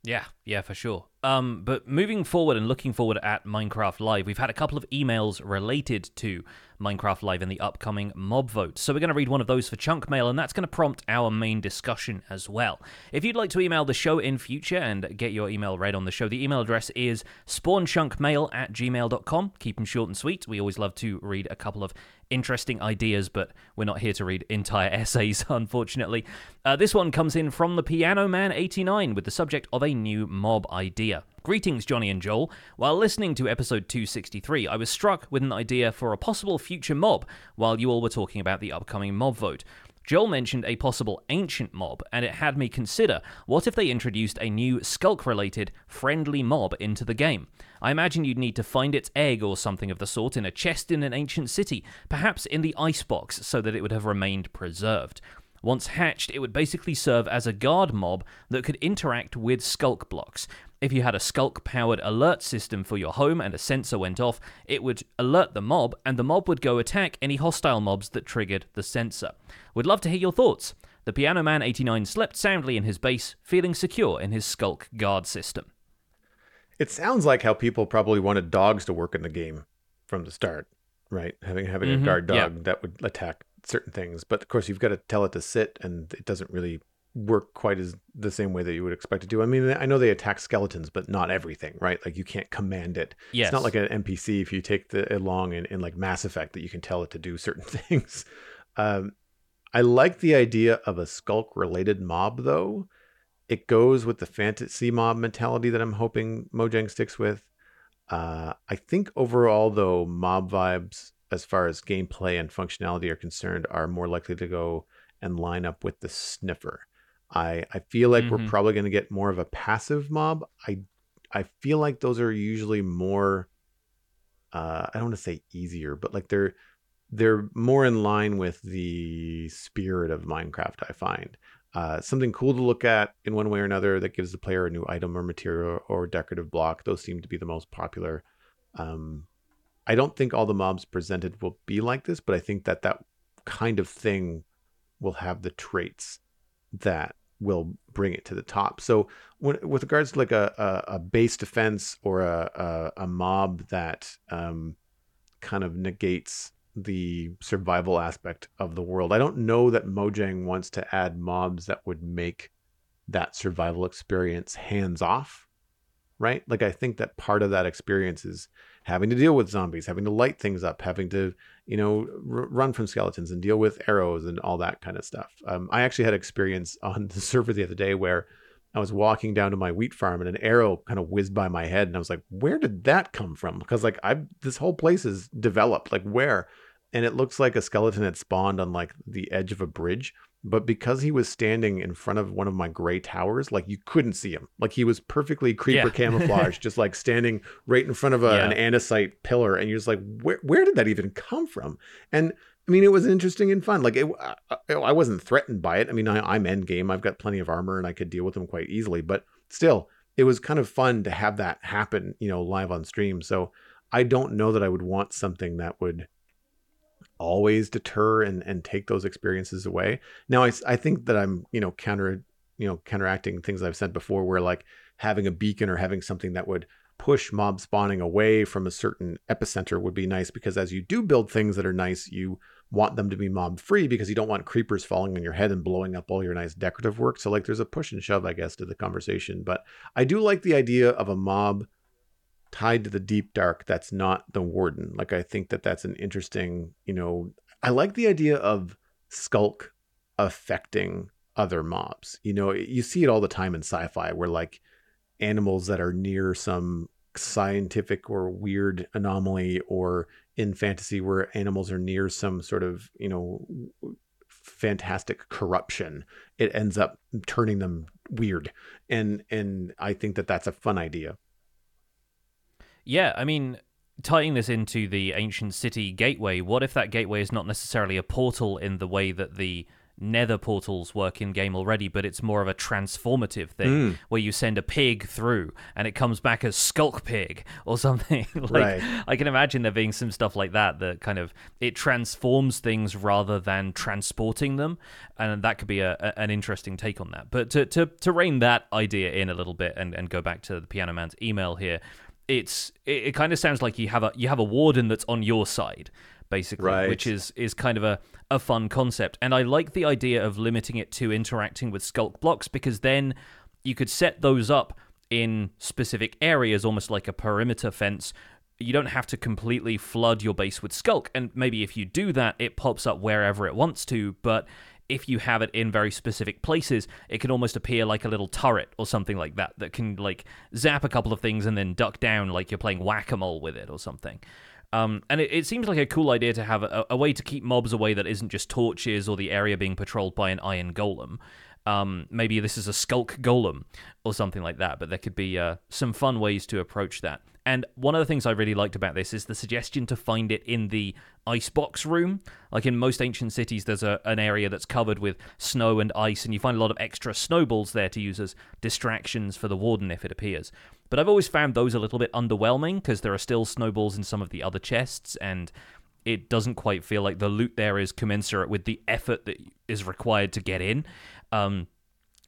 Yeah, yeah, for sure. Um, but moving forward and looking forward at Minecraft Live, we've had a couple of emails related to Minecraft Live and the upcoming mob vote. So we're going to read one of those for chunk mail, and that's going to prompt our main discussion as well. If you'd like to email the show in future and get your email read on the show, the email address is spawnchunkmail at gmail.com. Keep them short and sweet. We always love to read a couple of interesting ideas, but we're not here to read entire essays, unfortunately. Uh, this one comes in from the Piano Man 89 with the subject of a new mob idea. Greetings, Jonny and Joel. While listening to episode 263, I was struck with an idea for a possible future mob while you all were talking about the upcoming mob vote. Joel mentioned a possible ancient mob, and it had me consider what if they introduced a new sculk related friendly mob into the game? I imagine you'd need to find its egg or something of the sort in a chest in an ancient city, perhaps in the icebox, so that it would have remained preserved. Once hatched, it would basically serve as a guard mob that could interact with sculk blocks. If you had a sculk powered alert system for your home and a sensor went off, it would alert the mob, and the mob would go attack any hostile mobs that triggered the sensor. We'd love to hear your thoughts. The Piano Man 89 slept soundly in his base, feeling secure in his sculk guard system. It sounds like how people probably wanted dogs to work in the game from the start, right? Having having Mhm, a guard dog yeah. that would attack certain things, but of course you've got to tell it to sit, and it doesn't really work quite as the same way that you would expect it to. I mean, I know they attack skeletons, but not everything, right? Like you can't command it. Yes. It's not like an NPC if you take the along in, in like Mass Effect that you can tell it to do certain things. Um, I like the idea of a sculk related mob though. It goes with the fantasy mob mentality that I'm hoping Mojang sticks with. Uh, I think overall though, mob vibes as far as gameplay and functionality are concerned are more likely to go and line up with the sniffer. I, I feel like we're Mhm. probably going to get more of a passive mob. I I feel like those are usually more uh, I don't want to say easier, but like they're they're more in line with the spirit of Minecraft. I find uh, something cool to look at in one way or another that gives the player a new item or material or decorative block. Those seem to be the most popular. Um, I don't think all the mobs presented will be like this, but I think that that kind of thing will have the traits that will bring it to the top. So, when, with regards to like a, a, a base defense or a, a, a mob that um, kind of negates the survival aspect of the world, I don't know that Mojang wants to add mobs that would make that survival experience hands off, right? Like, I think that part of that experience is having to deal with zombies, having to light things up, having to, you know, r- run from skeletons and deal with arrows and all that kind of stuff. Um, I actually had experience on the server the other day where I was walking down to my wheat farm and an arrow kind of whizzed by my head and I was like, where did that come from? Because like I this whole place is developed. Like where? And it looks like a skeleton had spawned on like the edge of a bridge. But because he was standing in front of one of my gray towers, like you couldn't see him. Like he was perfectly creeper Yeah. camouflage, just like standing right in front of a, Yeah. an andesite pillar. And you're just like, where, where did that even come from? And I mean, it was interesting and fun. Like, it, I, I wasn't threatened by it. I mean, I, I'm end game. I've got plenty of armor and I could deal with them quite easily. But still, it was kind of fun to have that happen, you know, live on stream. So I don't know that I would want something that would always deter and, and take those experiences away. Now, I, I think that I'm, you know, counter, you know, counteracting things I've said before, where like having a beacon or having something that would push mob spawning away from a certain epicenter would be nice because as you do build things that are nice, you want them to be mob free because you don't want creepers falling on your head and blowing up all your nice decorative work. So like there's a push and shove, I guess, to the conversation. But I do like the idea of a mob tied to the deep dark that's not the warden. Like I think that that's an interesting, you know, I like the idea of sculk affecting other mobs. You know, you see it all the time in sci-fi where like animals that are near some scientific or weird anomaly or in fantasy where animals are near some sort of, you know, fantastic corruption it ends up turning them weird and and i think that that's a fun idea Yeah, I mean, tying this into the ancient city gateway, what if that gateway is not necessarily a portal in the way that the nether portals work in game already, but it's more of a transformative thing Mm. where you send a pig through and it comes back as sculk pig or something. like Right. I can imagine there being some stuff like that that kind of it transforms things rather than transporting them, and that could be a, a- an interesting take on that. But to to to rein that idea in a little bit and, and go back to the Piano Man's email here, it's it, it kind of sounds like you have a you have a warden that's on your side basically Right. which is is kind of a, a fun concept and i like the idea of limiting it to interacting with sculk blocks because then you could set those up in specific areas almost like a perimeter fence you don't have to completely flood your base with sculk and maybe if you do that it pops up wherever it wants to but if you have it in very specific places, it can almost appear like a little turret or something like that that can like zap a couple of things and then duck down like you're playing whack a mole with it or something. Um, and it, it, seems like a cool idea to have a, a, way to keep mobs away that isn't just torches or the area being patrolled by an iron golem. Um, maybe this is a sculk golem or something like that, but there could be uh, some fun ways to approach that. And one of the things I really liked about this is the suggestion to find it in the icebox room. Like in most ancient cities, there's a, an area that's covered with snow and ice, and you find a lot of extra snowballs there to use as distractions for the warden if it appears. But I've always found those a little bit underwhelming because there are still snowballs in some of the other chests, and it doesn't quite feel like the loot there is commensurate with the effort that is required to get in. Um,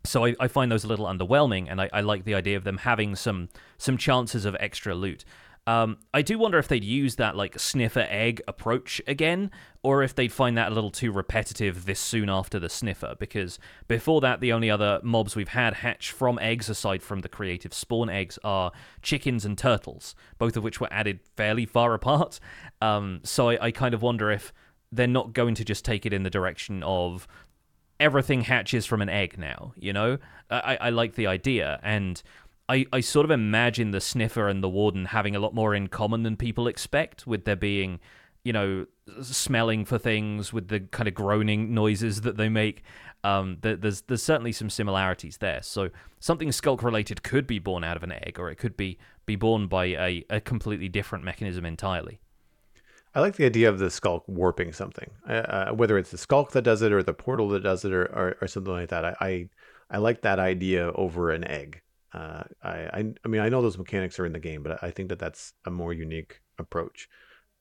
so I, I, find those a little underwhelming, and I, I, like the idea of them having some some chances of extra loot. Um, I do wonder if they'd use that like sniffer egg approach again, or if they'd find that a little too repetitive this soon after the sniffer. Because before that, the only other mobs we've had hatch from eggs, aside from the creative spawn eggs, are chickens and turtles, both of which were added fairly far apart. Um, so I, I kind of wonder if they're not going to just take it in the direction of everything hatches from an egg now. You know, I, I like the idea, and I, I sort of imagine the sniffer and the warden having a lot more in common than people expect, with there being, you know, smelling for things, with the kind of groaning noises that they make. Um, there's there's certainly some similarities there. So something sculk related could be born out of an egg, or it could be be born by a, a completely different mechanism entirely. I like the idea of the sculk warping something, uh, uh, whether it's the sculk that does it or the portal that does it or, or, or something like that. I, I, I like that idea over an egg. Uh, I, I, I mean, I know those mechanics are in the game, but I think that that's a more unique approach.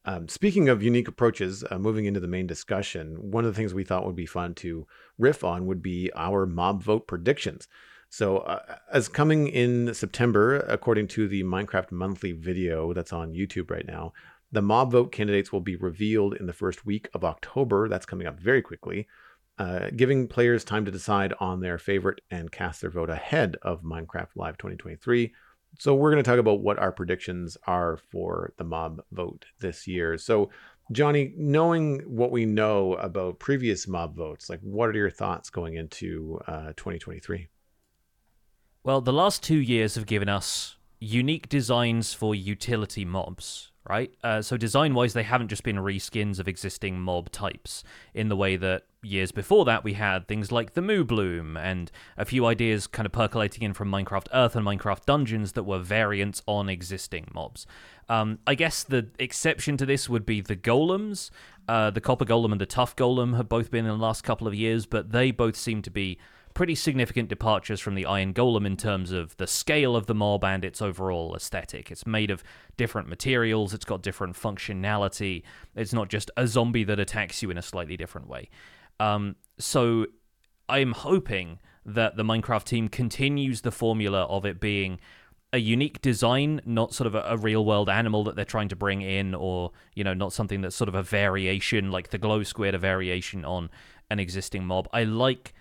Um, speaking of unique approaches, uh, moving into the main discussion, one of the things we thought would be fun to riff on would be our mob vote predictions. So, uh, as coming in September, according to the Minecraft monthly video that's on YouTube right now, the mob vote candidates will be revealed in the first week of October. That's coming up very quickly, uh, giving players time to decide on their favorite and cast their vote ahead of Minecraft Live 2023. So, we're going to talk about what our predictions are for the mob vote this year. So, Jonny, knowing what we know about previous mob votes, like what are your thoughts going into uh, 2023? Well, the last two years have given us unique designs for utility mobs right? Uh, so design wise, they haven't just been reskins of existing mob types in the way that years before that we had things like the Moobloom and a few ideas kind of percolating in from Minecraft Earth and Minecraft Dungeons that were variants on existing mobs. Um, I guess the exception to this would be the golems. Uh, the Copper Golem and the Tuff Golem have both been in the last couple of years, but they both seem to be pretty significant departures from the Iron Golem in terms of the scale of the mob and its overall aesthetic. It's made of different materials, it's got different functionality, it's not just a zombie that attacks you in a slightly different way. Um, so I'm hoping that the Minecraft team continues the formula of it being a unique design, not sort of a, a, real world animal that they're trying to bring in, or you know, not something that's sort of a variation like the glow squid, a variation on an existing mob. I like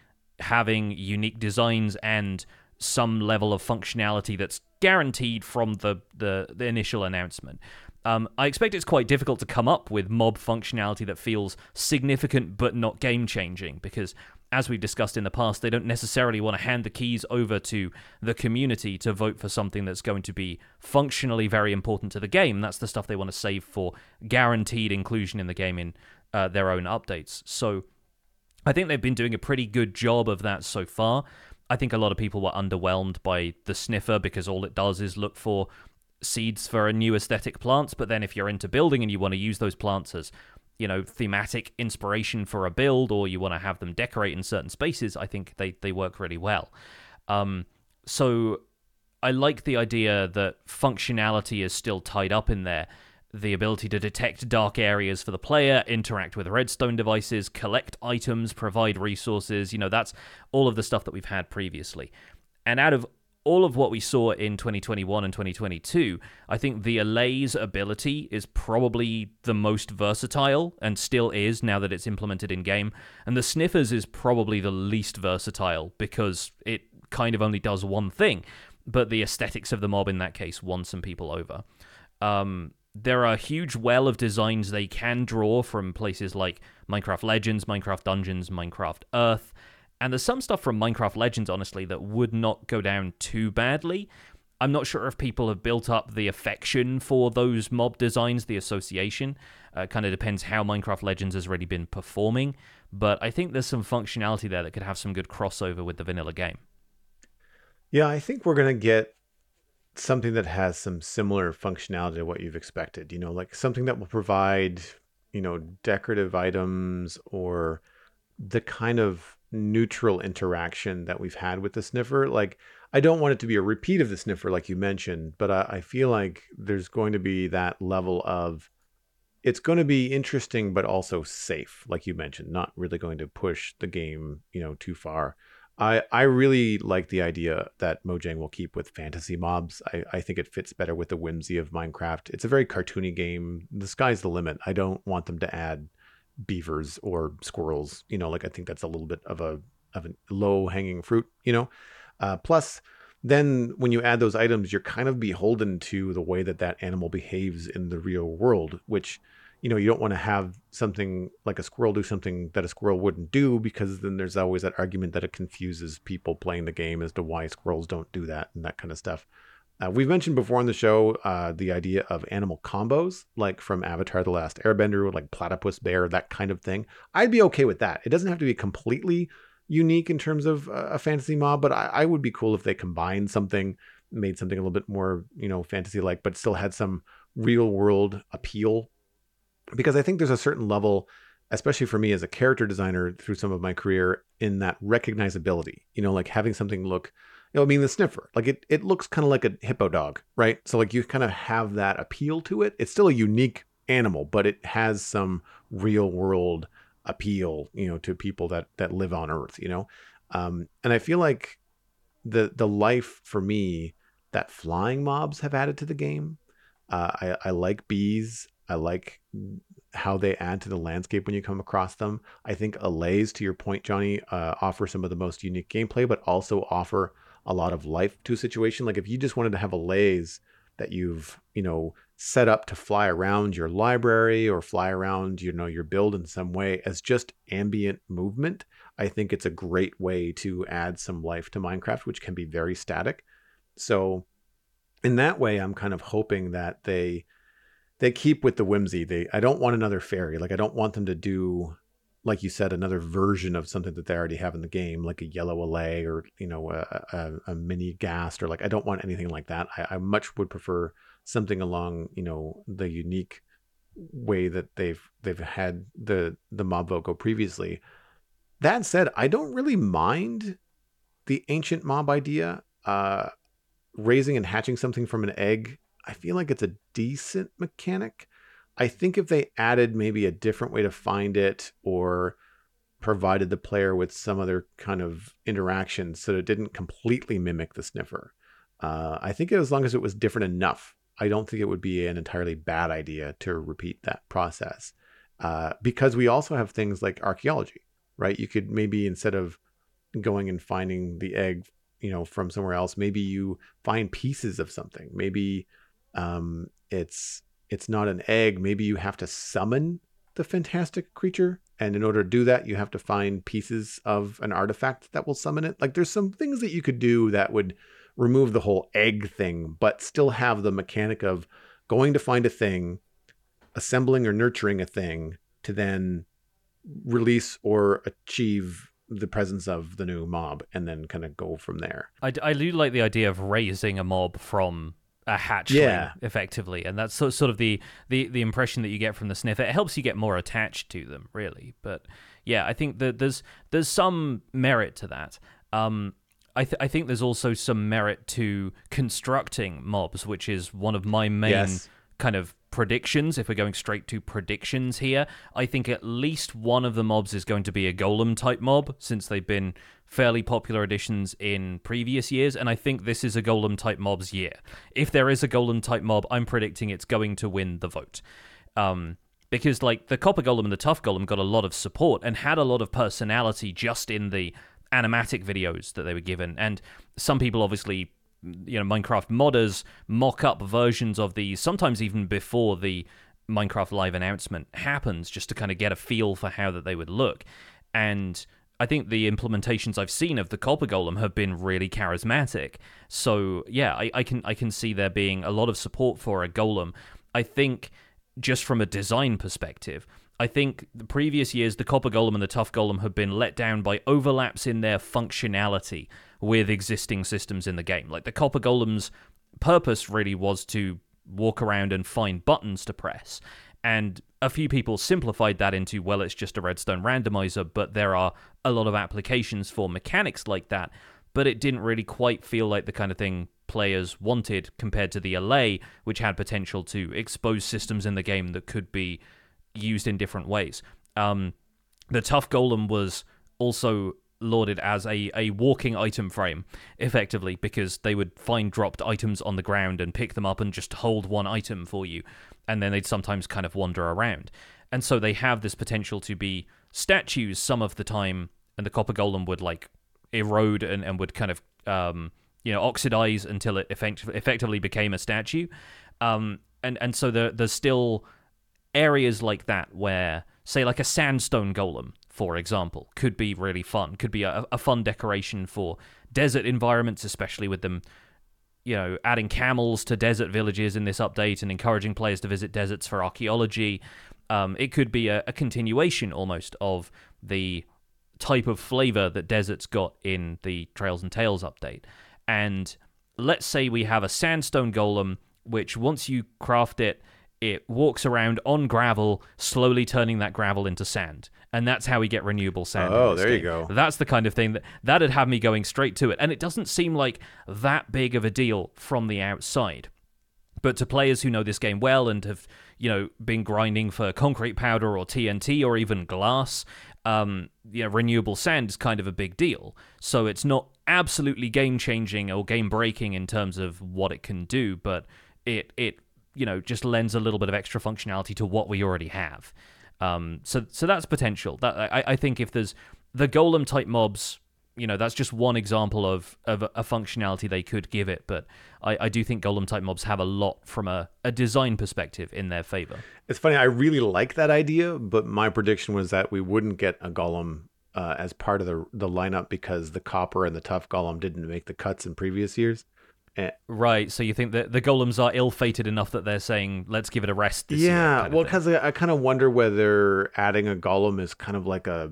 having unique designs and some level of functionality that's guaranteed from the the, the initial announcement. Um, I expect it's quite difficult to come up with mob functionality that feels significant but not game changing because, as we've discussed in the past, they don't necessarily want to hand the keys over to the community to vote for something that's going to be functionally very important to the game. That's the stuff they want to save for guaranteed inclusion in the game in uh, their own updates. So I think they've been doing a pretty good job of that so far. I think a lot of people were underwhelmed by the sniffer because all it does is look for seeds for a new aesthetic plants. But then if you're into building and you want to use those plants as, you know, thematic inspiration for a build or you want to have them decorate in certain spaces, I think they, they work really well. Um, so I like the idea that functionality is still tied up in there the ability to detect dark areas for the player, interact with redstone devices, collect items, provide resources. You know, that's all of the stuff that we've had previously. And out of all of what we saw in 2021 and 2022, I think the Allays ability is probably the most versatile and still is now that it's implemented in game. And the Sniffers is probably the least versatile because it kind of only does one thing. But the aesthetics of the mob in that case won some people over. Um, there are a huge well of designs they can draw from places like Minecraft Legends, Minecraft Dungeons, Minecraft Earth, and there's some stuff from Minecraft Legends, honestly, that would not go down too badly. I'm not sure if people have built up the affection for those mob designs, the association. Uh, kind of depends how Minecraft Legends has already been performing, but I think there's some functionality there that could have some good crossover with the vanilla game. Yeah, I think we're going to get something that has some similar functionality to what you've expected. You know, like something that will provide, you know, decorative items or the kind of neutral interaction that we've had with the sniffer. Like, I don't want it to be a repeat of the sniffer, like you mentioned, but I, I feel like there's going to be that level of it's going to be interesting, but also safe, like you mentioned, not really going to push the game, you know, too far. I, I really like the idea that Mojang will keep with fantasy mobs. I, I think it fits better with the whimsy of Minecraft. It's a very cartoony game. The sky's the limit. I don't want them to add beavers or squirrels. You know, like I think that's a little bit of a of a low hanging fruit. You know, uh, plus then when you add those items, you're kind of beholden to the way that that animal behaves in the real world, which you know you don't want to have something like a squirrel do something that a squirrel wouldn't do because then there's always that argument that it confuses people playing the game as to why squirrels don't do that and that kind of stuff. Uh, we've mentioned before on the show uh, the idea of animal combos, like from Avatar: The Last Airbender, like platypus bear, that kind of thing. I'd be okay with that. It doesn't have to be completely unique in terms of uh, a fantasy mob, but I, I would be cool if they combined something, made something a little bit more, you know, fantasy-like, but still had some real-world appeal. Because I think there's a certain level, especially for me as a character designer through some of my career, in that recognizability. You know, like having something look you know, I mean, the sniffer, like it, it looks kind of like a hippo dog, right? So like you kind of have that appeal to it. It's still a unique animal, but it has some real world appeal, you know, to people that that live on Earth, you know. Um, and I feel like the the life for me that flying mobs have added to the game. Uh, I, I like bees. I like how they add to the landscape when you come across them. I think allays, to your point, Jonny, uh, offer some of the most unique gameplay, but also offer a lot of life to a situation. Like if you just wanted to have allays that you've, you know, set up to fly around your library or fly around, you know, your build in some way as just ambient movement, I think it's a great way to add some life to Minecraft, which can be very static. So in that way, I'm kind of hoping that they they keep with the whimsy. They I don't want another fairy. Like I don't want them to do like you said, another version of something that they already have in the game, like a yellow allay or you know a, a, a mini ghast or like I don't want anything like that. I, I, much would prefer something along you know the unique way that they've they've had the the mob vote go previously. That said, I don't really mind the ancient mob idea. Uh, raising and hatching something from an egg, I feel like it's a decent mechanic. I think if they added maybe a different way to find it or provided the player with some other kind of interaction so that it didn't completely mimic the sniffer, uh, I think as long as it was different enough, I don't think it would be an entirely bad idea to repeat that process. Uh, because we also have things like archaeology, right? You could maybe instead of going and finding the egg, you know, from somewhere else, maybe you find pieces of something. Maybe um, it's it's not an egg, maybe you have to summon the fantastic creature. And in order to do that, you have to find pieces of an artifact that will summon it. Like there's some things that you could do that would remove the whole egg thing, but still have the mechanic of going to find a thing, assembling or nurturing a thing to then release or achieve the presence of the new mob and then kind of go from there. I, I do like the idea of raising a mob from a hatchling yeah. effectively and that's sort of the, the the impression that you get from the sniff it helps you get more attached to them really but yeah i think that there's there's some merit to that um I, th- I think there's also some merit to constructing mobs, which is one of my main yes. kind of predictions. If we're going straight to predictions here, I think at least one of the mobs is going to be a golem type mob, since they've been fairly popular additions in previous years, and I think this is a golem type mob's year. If there is a golem type mob, I'm predicting it's going to win the vote. Um, because like the copper golem and the tuff golem got a lot of support and had a lot of personality just in the animatic videos that they were given and some people obviously you know Minecraft modders mock up versions of these, sometimes even before the Minecraft Live announcement happens, just to kind of get a feel for how that they would look. And I think the implementations I've seen of the Copper Golem have been really charismatic. So yeah, I, I can I can see there being a lot of support for a golem. I think just from a design perspective, I think the previous years the Copper Golem and the tuff Golem have been let down by overlaps in their functionality with existing systems in the game. Like the Copper Golem's purpose really was to walk around and find buttons to press. And a few people simplified that into, well, it's just a redstone randomizer, but there are a lot of applications for mechanics like that. But it didn't really quite feel like the kind of thing players wanted compared to the Allay, which had potential to expose systems in the game that could be used in different ways. Um, the tuff Golem was also lauded as a, a walking item frame, effectively, because they would find dropped items on the ground and pick them up and just hold one item for you. And then they'd sometimes kind of wander around. And so they have this potential to be statues some of the time, and the copper golem would like erode and, and would kind of um, you know oxidize until it effect- effectively became a statue. Um, and and so there, there's still areas like that where say like a sandstone golem for example, could be really fun. Could be a, a fun decoration for desert environments, especially with them, you know, adding camels to desert villages in this update and encouraging players to visit deserts for archaeology. Um, it could be a, a continuation almost of the type of flavor that deserts got in the Trails and Tales update. And let's say we have a sandstone golem, which once you craft it, it walks around on gravel, slowly turning that gravel into sand and that's how we get renewable sand. Oh, there game. you go. That's the kind of thing that that'd have me going straight to it, and it doesn't seem like that big of a deal from the outside. But to players who know this game well and have, you know, been grinding for concrete powder or TNT or even glass, um, you know, renewable sand is kind of a big deal. So it's not absolutely game changing or game breaking in terms of what it can do, but it it you know just lends a little bit of extra functionality to what we already have. Um, so so that's potential. That I, I think if there's the golem type mobs, you know, that's just one example of of a, functionality they could give it. But I, I do think golem type mobs have a lot from a, a design perspective in their favor. It's funny. I really like that idea, but my prediction was that we wouldn't get a golem uh, as part of the the lineup because the copper and the tuff golem didn't make the cuts in previous years. Eh. Right. So you think that the golems are ill-fated enough that they're saying, "Let's give it a rest." yeah. well, because I, I kind of wonder whether adding a golem is kind of like a,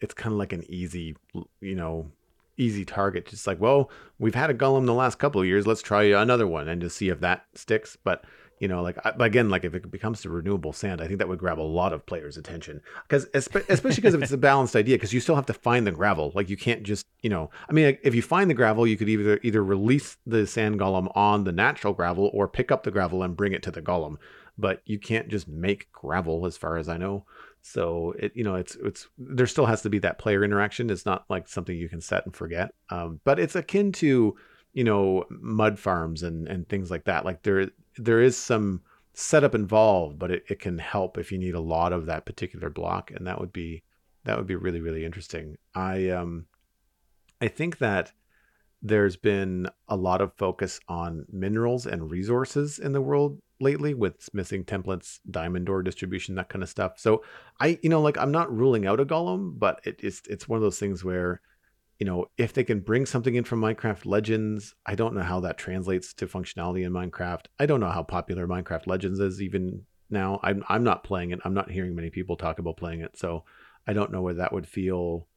it's kind of like an easy, you know, easy target. Just like, well, we've had a golem the last couple of years. Let's try another one and just see if that sticks. But you know like again like if it becomes to renewable sand i think that would grab a lot of players attention. Because especially because it's a balanced idea because you still have to find the gravel. Like you can't just you know i mean if you find the gravel you could either either release the sand golem on the natural gravel or pick up the gravel and bring it to the golem. But you can't just make gravel as far as i know. So it you know it's it's there still has to be that player interaction. It's not like something you can set and forget. Um, but it's akin to you know mud farms and and things like that. Like there there is some setup involved, but it, it can help if you need a lot of that particular block, and that would be that would be really really interesting. I um I think that there's been a lot of focus on minerals and resources in the world lately with smithing templates, diamond ore distribution, that kind of stuff. So I, you know, like I'm not ruling out a golem, but it, it's it's one of those things where you know, if they can bring something in from Minecraft Legends, I don't know how that translates to functionality in Minecraft. I don't know how popular Minecraft Legends is even now. I'm I'm not playing it. I'm not hearing many people talk about playing it, so I don't know whether that would feel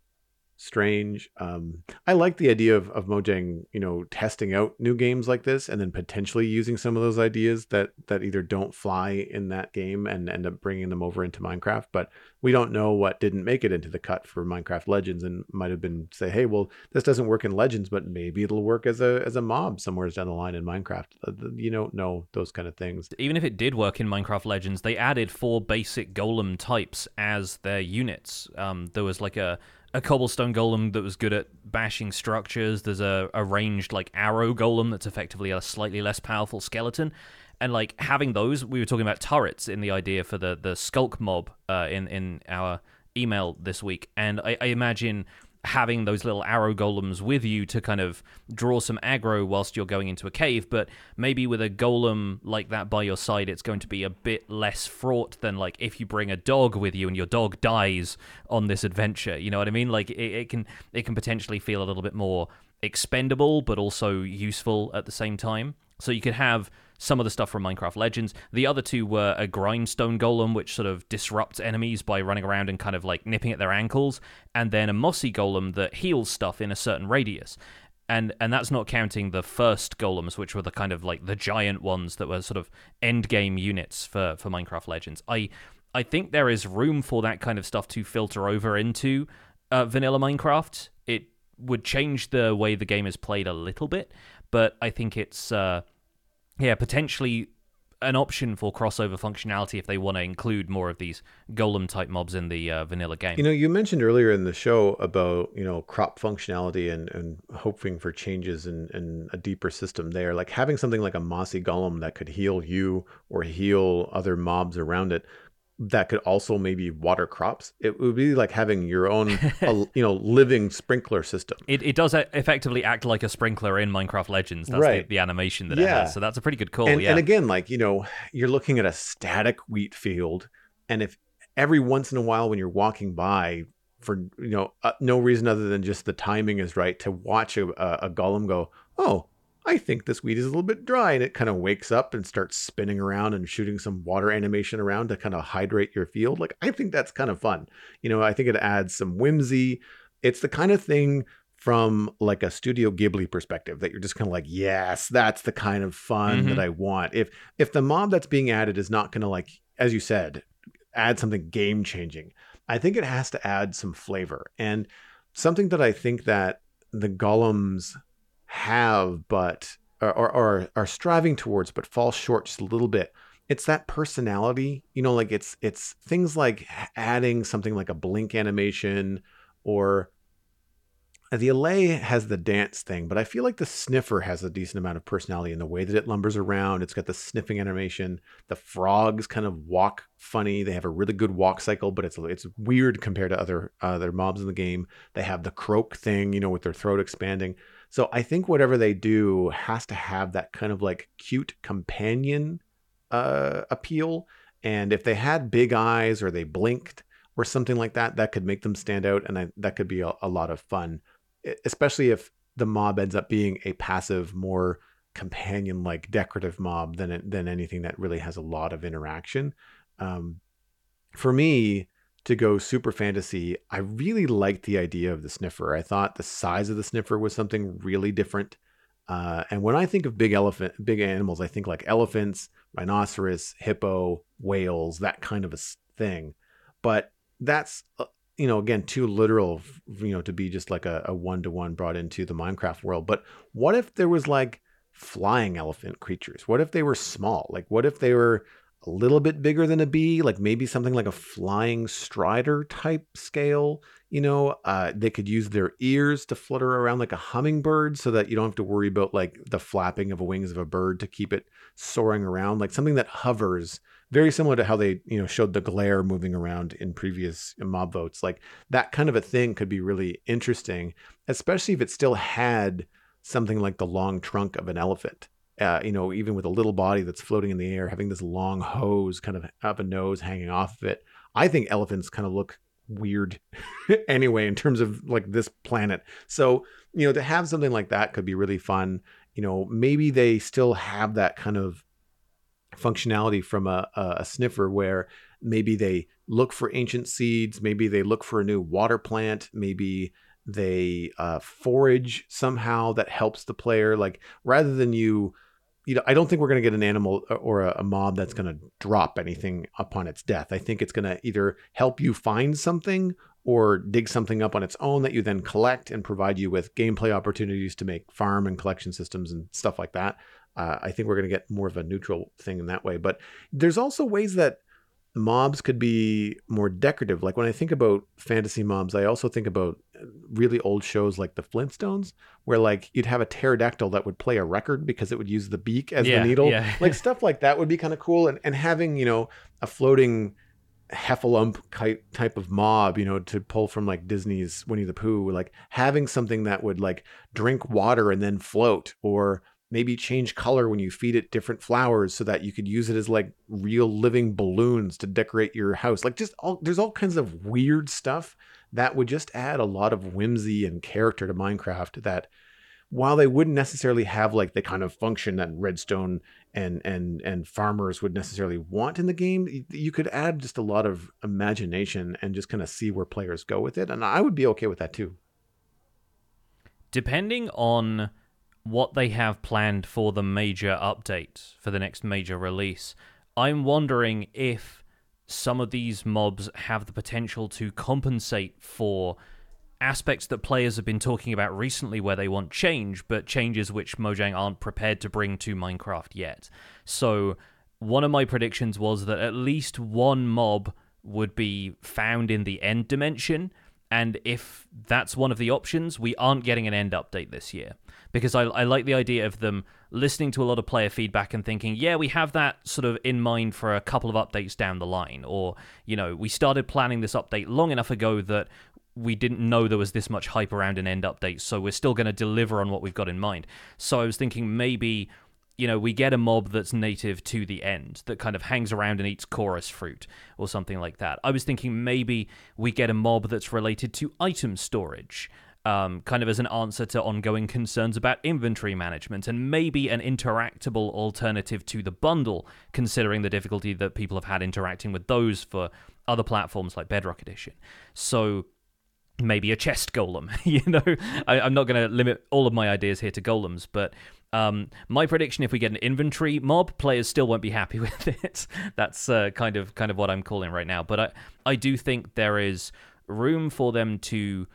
strange. Um, I like the idea of, of Mojang, you know, testing out new games like this and then potentially using some of those ideas that that either don't fly in that game and end up bringing them over into Minecraft. But we don't know what didn't make it into the cut for Minecraft Legends and might have been say, hey, well, this doesn't work in Legends, but maybe it'll work as a as a mob somewhere down the line in Minecraft. Uh, you don't know those kind of things. Even if it did work in Minecraft Legends, they added four basic golem types as their units. Um, there was like a a cobblestone golem that was good at bashing structures. There's a, a ranged like arrow golem that's effectively a slightly less powerful skeleton. And like having those, we were talking about turrets in the idea for the the sculk mob uh, in in our email this week, and I, I imagine having those little arrow golems with you to kind of draw some aggro whilst you're going into a cave. But maybe with a golem like that by your side, it's going to be a bit less fraught than like if you bring a dog with you and your dog dies on this adventure. You know what I mean? Like it, it can it can potentially feel a little bit more expendable, but also useful at the same time. So you could have some of the stuff from Minecraft Legends. The other two were a grindstone golem, which sort of disrupts enemies by running around and kind of like nipping at their ankles, and then a mossy golem that heals stuff in a certain radius. And and that's not counting the first golems, which were the kind of like the giant ones that were sort of end game units for, for Minecraft Legends. I I think there is room for that kind of stuff to filter over into uh, vanilla Minecraft. It would change the way the game is played a little bit, but I think it's uh, yeah potentially an option for crossover functionality if they want to include more of these golem type mobs in the uh, vanilla game. You know, you mentioned earlier in the show about you know crop functionality and and hoping for changes in in a deeper system there, like having something like a mossy golem that could heal you or heal other mobs around it that could also maybe water crops. It would be like having your own, you know, living sprinkler system. It, it does effectively act like a sprinkler in Minecraft Legends. That's right. the, the animation that yeah. it has. So that's a pretty good call. And, yeah. and again, like, you know, you're looking at a static wheat field. And if every once in a while when you're walking by for, you know, uh, no reason other than just the timing is right to watch a, a, a golem go, oh, I think this weed is a little bit dry. And it kind of wakes up and starts spinning around and shooting some water animation around to kind of hydrate your field. Like, I think that's kind of fun. You know, I think it adds some whimsy. It's the kind of thing from like a Studio Ghibli perspective that you're just kind of like, yes, that's the kind of fun mm-hmm. that I want. If if the mob that's being added is not going to like, as you said, add something game changing, I think it has to add some flavor and something that I think that the golems have but or, are striving towards but fall short just a little bit. It's that personality you know like it's it's things like adding something like a blink animation or the allay has the dance thing but i feel like the sniffer has a decent amount of personality in the way that it lumbers around. It's got the sniffing animation. The frogs kind of walk funny. They have a really good walk cycle but it's it's weird compared to other other mobs in the game. They have the croak thing you know with their throat expanding so I think whatever they do has to have that kind of like cute companion uh, appeal. And if they had big eyes or they blinked or something like that, that could make them stand out. And I, that could be a, a lot of fun, especially if the mob ends up being a passive, more companion like decorative mob than, than anything that really has a lot of interaction. Um, for me, to go super fantasy, I really liked the idea of the sniffer. I thought the size of the sniffer was something really different. Uh, and when I think of big elephant, big animals, I think like elephants, rhinoceros, hippo, whales, that kind of a thing. But that's uh, you know again too literal, you know, to be just like a one to one brought into the Minecraft world. But what if there was like flying elephant creatures? What if they were small? Like what if they were a little bit bigger than a bee, like maybe something like a flying strider type scale. You know, uh, they could use their ears to flutter around like a hummingbird so that you don't have to worry about like the flapping of the wings of a bird to keep it soaring around, like something that hovers, very similar to how they, you know, showed the glare moving around in previous mob votes. Like that kind of a thing could be really interesting, especially if it still had something like the long trunk of an elephant uh, you know, even with a little body that's floating in the air, having this long hose kind of up a nose hanging off of it. I think elephants kind of look weird anyway in terms of like this planet. So, you know, to have something like that could be really fun. You know, maybe they still have that kind of functionality from a, a sniffer where maybe they look for ancient seeds, maybe they look for a new water plant, maybe they uh, forage somehow that helps the player. Like rather than you you know, I don't think we're going to get an animal uh, or a, a mob that's going to drop anything upon its death. I think it's going to either help you find something or dig something up on its own that you then collect and provide you with gameplay opportunities to make farm and collection systems and stuff like that. Uh, I think we're going to get more of a neutral thing in that way. But there's also ways that mobs could be more decorative. Like when I think about fantasy mobs, I also think about uh, really old shows like the Flintstones, where like you'd have a pterodactyl that would play a record because it would use the beak as yeah, the needle. Yeah. like stuff like that would be kind of cool. And and having, you know, a floating heffalump type of mob, you know, to pull from like Disney's Winnie the Pooh, like having something that would like drink water and then float, or maybe change color when you feed it different flowers so that you could use it as like real living balloons to decorate your house. Like just all there's all kinds of weird stuff that would just add a lot of whimsy and character to Minecraft that while they wouldn't necessarily have like the kind of function that redstone and and and farmers would necessarily want in the game you could add just a lot of imagination and just kind of see where players go with it and i would be okay with that too depending on what they have planned for the major update for the next major release i'm wondering if some of these mobs have the potential to compensate for aspects that players have been talking about recently where they want change, but changes which Mojang aren't prepared to bring to Minecraft yet. So, one of my predictions was that at least one mob would be found in the end dimension. And if that's one of the options, we aren't getting an end update this year. Because I, I like the idea of them listening to a lot of player feedback and thinking, yeah, we have that sort of in mind for a couple of updates down the line. Or, you know, we started planning this update long enough ago that we didn't know there was this much hype around an end update, so we're still going to deliver on what we've got in mind. So I was thinking maybe, you know, we get a mob that's native to the end that kind of hangs around and eats chorus fruit or something like that. I was thinking maybe we get a mob that's related to item storage. Um, kind of as an answer to ongoing concerns about inventory management, and maybe an interactable alternative to the bundle, considering the difficulty that people have had interacting with those for other platforms like Bedrock Edition. So maybe a chest golem. you know, I, am not going to limit all of my ideas here to golems, but um, my prediction: if we get an inventory mob, players still won't be happy with it. That's uh, kind of kind of what I'm calling right now. But I I do think there is room for them to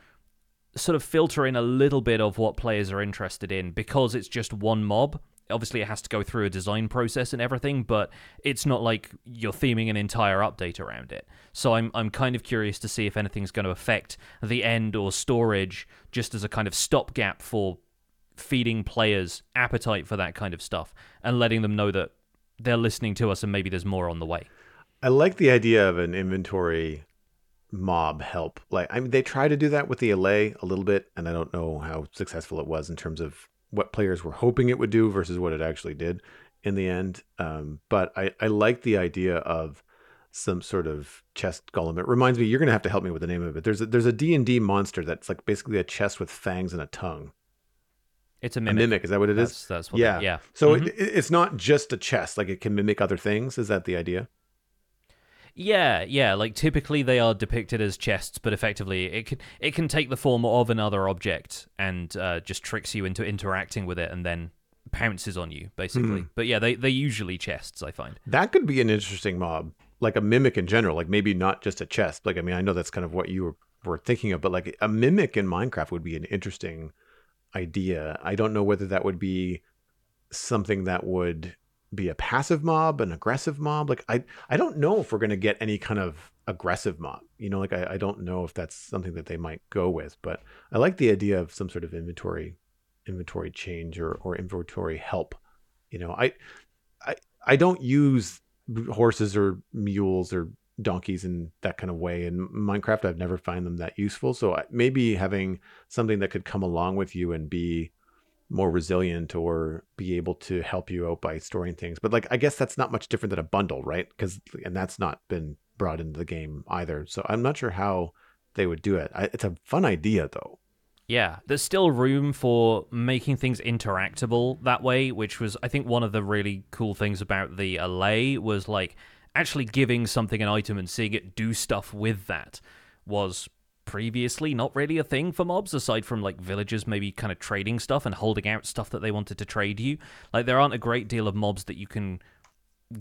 sort of filter in a little bit of what players are interested in because it's just one mob obviously it has to go through a design process and everything, but it's not like you're theming an entire update around it. So I'm I'm kind of curious to see if anything's going to affect the end or storage just as a kind of stopgap for feeding players appetite for that kind of stuff and letting them know that they're listening to us and maybe there's more on the way. I like the idea of an inventory mob help. Like I mean they try to do that with the Allay a little bit and I don't know how successful it was in terms of what players were hoping it would do versus what it actually did in the end. Um, but I, I like the idea of some sort of chest golem. It reminds me, you're going to have to help me with the name of it. There's a, there's a D&D monster that's like basically a chest with fangs and a tongue. It's a mimic. A mimic, is that what it is? That's, that's what yeah. They, yeah. So mm-hmm. it, it's not just a chest, like it can mimic other things. Is that the idea? Yeah, yeah. Like typically they are depicted as chests, but effectively it can it can take the form of another object and uh, just tricks you into interacting with it, and then pounces on you basically. Hmm. But yeah, they they usually chests. I find that could be an interesting mob, like a mimic in general. Like maybe not just a chest. Like I mean, I know that's kind of what you were, were thinking of, but like a mimic in Minecraft would be an interesting idea. I don't know whether that would be something that would be a passive mob, an aggressive mob. Like I, I don't know if we're gonna get any kind of aggressive mob. You know, like I, I don't know if that's something that they might go with. But I like the idea of some sort of inventory, inventory change or or inventory help. You know, I, I, I don't use horses or mules or donkeys in that kind of way in minecraft i've never found them that useful so maybe having something that could come along with you and be more resilient or be able to help you out by storing things. But like I guess that's not much different than a bundle, right? Because and that's not been brought into the game either. So I'm not sure how they would do it. I, it's a fun idea though. Yeah, there's still room for making things interactable that way, which was I think one of the really cool things about the Allay was like actually giving something an item and seeing it do stuff with that was previously not really a thing for mobs aside from like villagers maybe kind of trading stuff and holding out stuff that they wanted to trade you. Like there aren't a great deal of mobs that you can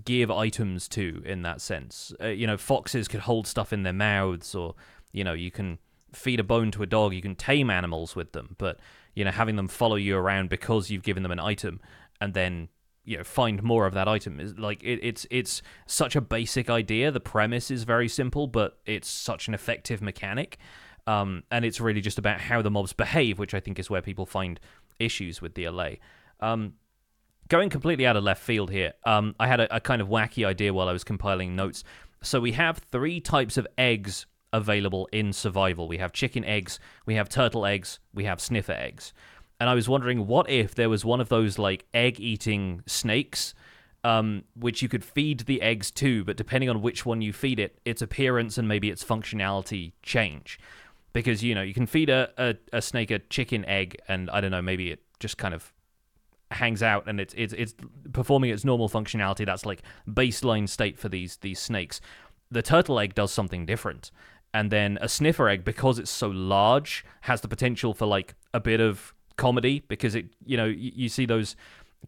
give items to in that sense. Uh, you know foxes could hold stuff in their mouths or you know you can feed a bone to a dog you can tame animals with them. But you know having them follow you around because you've given them an item and then you know find more of that item is like it, it's it's such a basic idea the premise is very simple but it's such an effective mechanic um, and it's really just about how the mobs behave which i think is where people find issues with the Allay um, going completely out of left field here. Um, I had a, a kind of wacky idea while I was compiling notes. So we have three types of eggs available in survival. We have chicken eggs, we have turtle eggs, we have sniffer eggs. And I was wondering, what if there was one of those like egg eating snakes, um, which you could feed the eggs to, but depending on which one you feed it, its appearance and maybe its functionality change. Because, you know, you can feed a, a, a snake a chicken egg, and I don't know, maybe it just kind of hangs out and it's it's it's performing its normal functionality. That's like baseline state for these these snakes. The turtle egg does something different, and then a sniffer egg because it's so large has the potential for like a bit of comedy because it you know you, you see those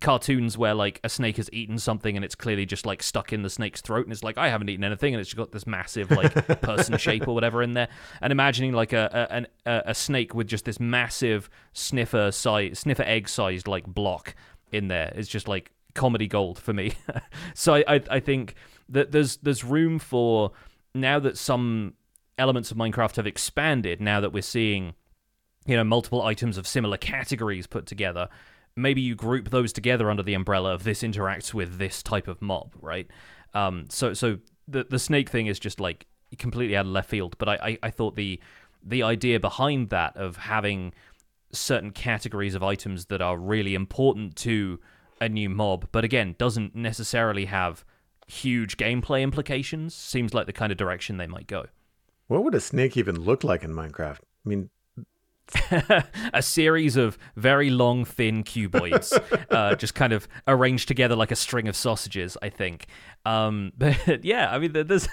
cartoons where like a snake has eaten something and it's clearly just like stuck in the snake's throat and it's like I haven't eaten anything and it's got this massive like person shape or whatever in there. And imagining like a a, a snake with just this massive sniffer size sniffer egg sized like block in there is just like comedy gold for me. So I, I I think that there's there's room for now that some elements of Minecraft have expanded now that we're seeing you know multiple items of similar categories put together maybe you group those together under the umbrella of this interacts with this type of mob, right? Um, so so the the snake thing is just like completely out of left field, but I, I, I thought the the idea behind that of having certain categories of items that are really important to a new mob, but again doesn't necessarily have huge gameplay implications, seems like the kind of direction they might go. What would a snake even look like in Minecraft? I mean, a series of very long, thin cuboids, uh, just kind of arranged together like a string of sausages. I think. Um, but yeah, I mean, there's.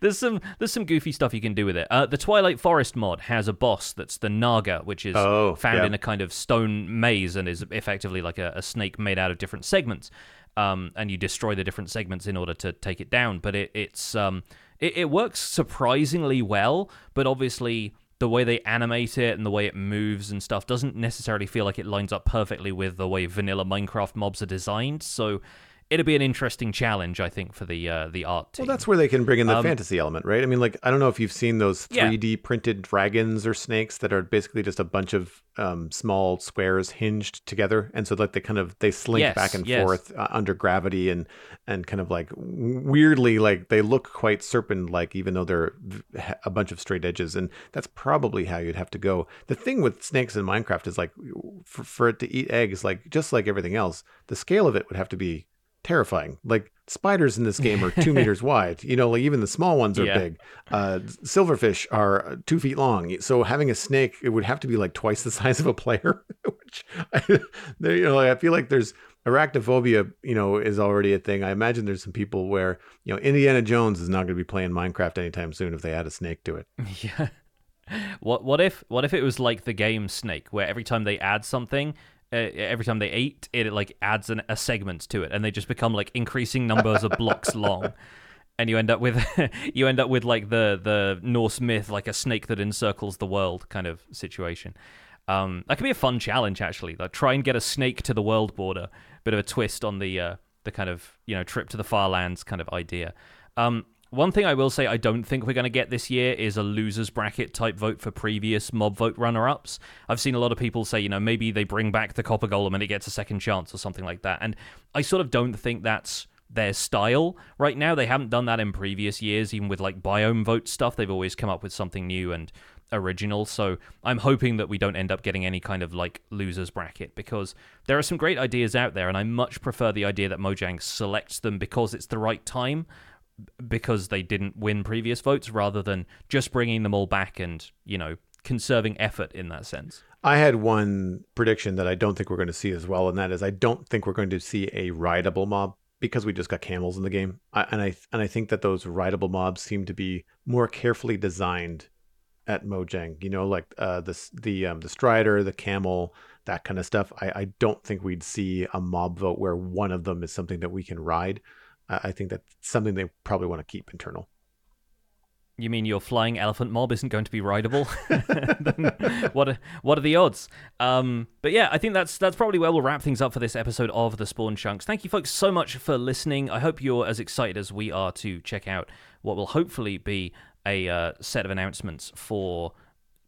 there's some there's some goofy stuff you can do with it. Uh, the Twilight Forest mod has a boss that's the Naga, which is oh, found yeah. in a kind of stone maze and is effectively like a, a snake made out of different segments. Um, and you destroy the different segments in order to take it down. But it, it's um, it, it works surprisingly well. But obviously, the way they animate it and the way it moves and stuff doesn't necessarily feel like it lines up perfectly with the way vanilla Minecraft mobs are designed. So it'd be an interesting challenge, I think, for the uh, the art team. Well, that's where they can bring in the Um, fantasy element, right? I mean, like I don't know if you've seen those 3D printed dragons or snakes that are basically just a bunch of um, small squares hinged together, and so like they kind of they slink Yes, back and yes. forth uh, under gravity and and kind of like weirdly like they look quite serpent like, even though they're a bunch of straight edges, and that's probably how you'd have to go. The thing with snakes in Minecraft is like for, for it to eat eggs, like just like everything else, the scale of it would have to be terrifying. Like spiders in this game are two meters wide. You know, like even the small ones are Yeah. big. Uh, silverfish are two feet long. So having a snake, it would have to be like twice the size of a player. Which, I, you know, like, I feel like there's arachnophobia. You know, is already a thing. I imagine there's some people where you know Indiana Jones is not going to be playing Minecraft anytime soon if they add a snake to it. yeah. What what if what if it was like the game Snake, where every time they add something, uh, every time they eat, it it like adds an, a segment to it, and they just become like increasing numbers of blocks long, and you end up with you end up with like the the Norse myth, like a snake that encircles the world kind of situation. Um, that could be a fun challenge actually. Like try and get a snake to the world border. Bit of a twist on the uh, the kind of you know trip to the far lands kind of idea. Um, one thing I will say I don't think we're going to get this year is a losers bracket type vote for previous mob vote runner ups. I've seen a lot of people say, you know, maybe they bring back the copper golem and it gets a second chance or something like that. And I sort of don't think that's their style right now. They haven't done that in previous years, even with like biome vote stuff. They've always come up with something new and original. So I'm hoping that we don't end up getting any kind of like losers bracket because there are some great ideas out there, and I much prefer the idea that Mojang selects them because it's the right time because they didn't win previous votes rather than just bringing them all back and, you know, conserving effort in that sense. I had one prediction that I don't think we're going to see as well, and that is I don't think we're going to see a rideable mob because we just got camels in the game, I, and I and I think that those rideable mobs seem to be more carefully designed at Mojang. You know, like uh, the the um, the Strider, the camel, that kind of stuff. I, I don't think we'd see a mob vote where one of them is something that we can ride. I, think that's something they probably want to keep internal. You mean your flying elephant mob isn't going to be rideable? What are, what are the odds? Um, but yeah, I think that's that's probably where we'll wrap things up for this episode of the Spawn Chunks. Thank you, folks, so much for listening. I hope you're as excited as we are to check out what will hopefully be a uh, set of announcements for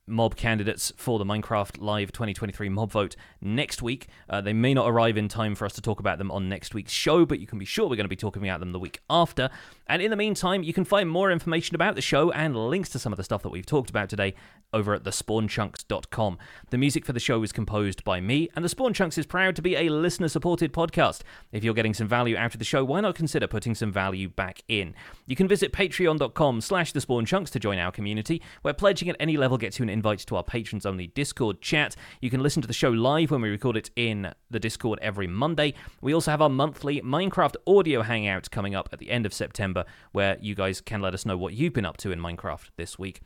mob candidates for the Minecraft Live 2023 mob vote next week. Uh, they may not arrive in time for us to talk about them on next week's show, but you can be sure we're going to be talking about them the week after. And in the meantime, you can find more information about the show and links to some of the stuff that we've talked about today over at thespawnchunks.com. The music for the show is composed by me, and The Spawn Chunks is proud to be a listener supported podcast. If you're getting some value out of the show, why not consider putting some value back in? You can visit patreon.com slash The Spawn to join our community, where pledging at any level gets you an invite to our patrons only Discord chat. You can listen to the show live when we record it in the Discord every Monday. We also have our monthly Minecraft audio hangout coming up at the end of September, where you guys can let us know what you've been up to in Minecraft this week.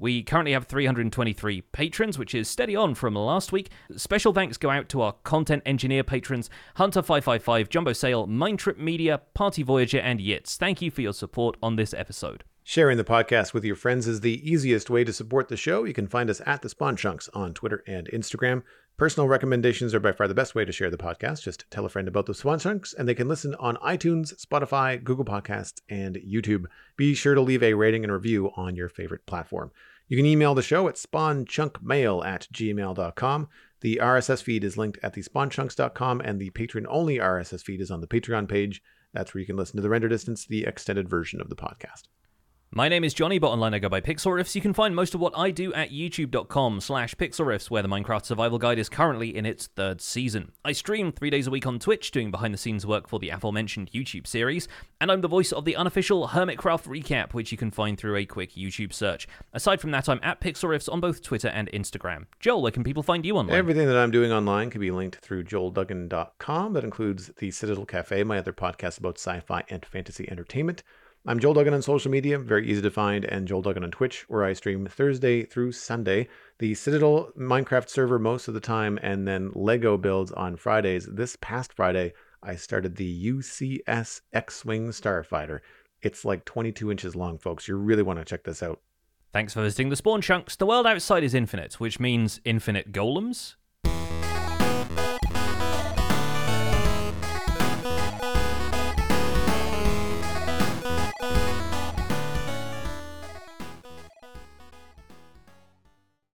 We currently have 323 patrons, which is steady on from last week. Special thanks go out to our content engineer patrons Hunter555, Jumbo Sale, Mindtrip Media, Party Voyager, and Yitz. Thank you for your support on this episode. Sharing the podcast with your friends is the easiest way to support the show. You can find us at the Spawn Chunks on Twitter and Instagram. Personal recommendations are by far the best way to share the podcast. Just tell a friend about the Spawn Chunks, and they can listen on iTunes, Spotify, Google Podcasts, and YouTube. Be sure to leave a rating and review on your favorite platform. You can email the show at spawnchunkmail at gmail.com. The RSS feed is linked at the spawnchunks.com, and the patron only RSS feed is on the Patreon page. That's where you can listen to the render distance, the extended version of the podcast. My name is Jonny, but online I go by Pixlriffs. You can find most of what I do at youtube.com slash pixlriffs, where the Minecraft Survival Guide is currently in its third season. I stream three days a week on Twitch, doing behind-the-scenes work for the aforementioned YouTube series, and I'm the voice of the unofficial Hermitcraft recap, which you can find through a quick YouTube search. Aside from that, I'm at Pixlriffs on both Twitter and Instagram. Joel, where can people find you online? Everything that I'm doing online can be linked through joelduggan.com. That includes the Citadel Cafe, my other podcast about sci-fi and fantasy entertainment. I'm Joel Duggan on social media, very easy to find, and Joel Duggan on Twitch, where I stream Thursday through Sunday. The Citadel Minecraft server most of the time, and then Lego builds on Fridays. This past Friday, I started the UCS X Wing Starfighter. It's like 22 inches long, folks. You really want to check this out. Thanks for visiting the Spawn Chunks. The world outside is infinite, which means infinite golems,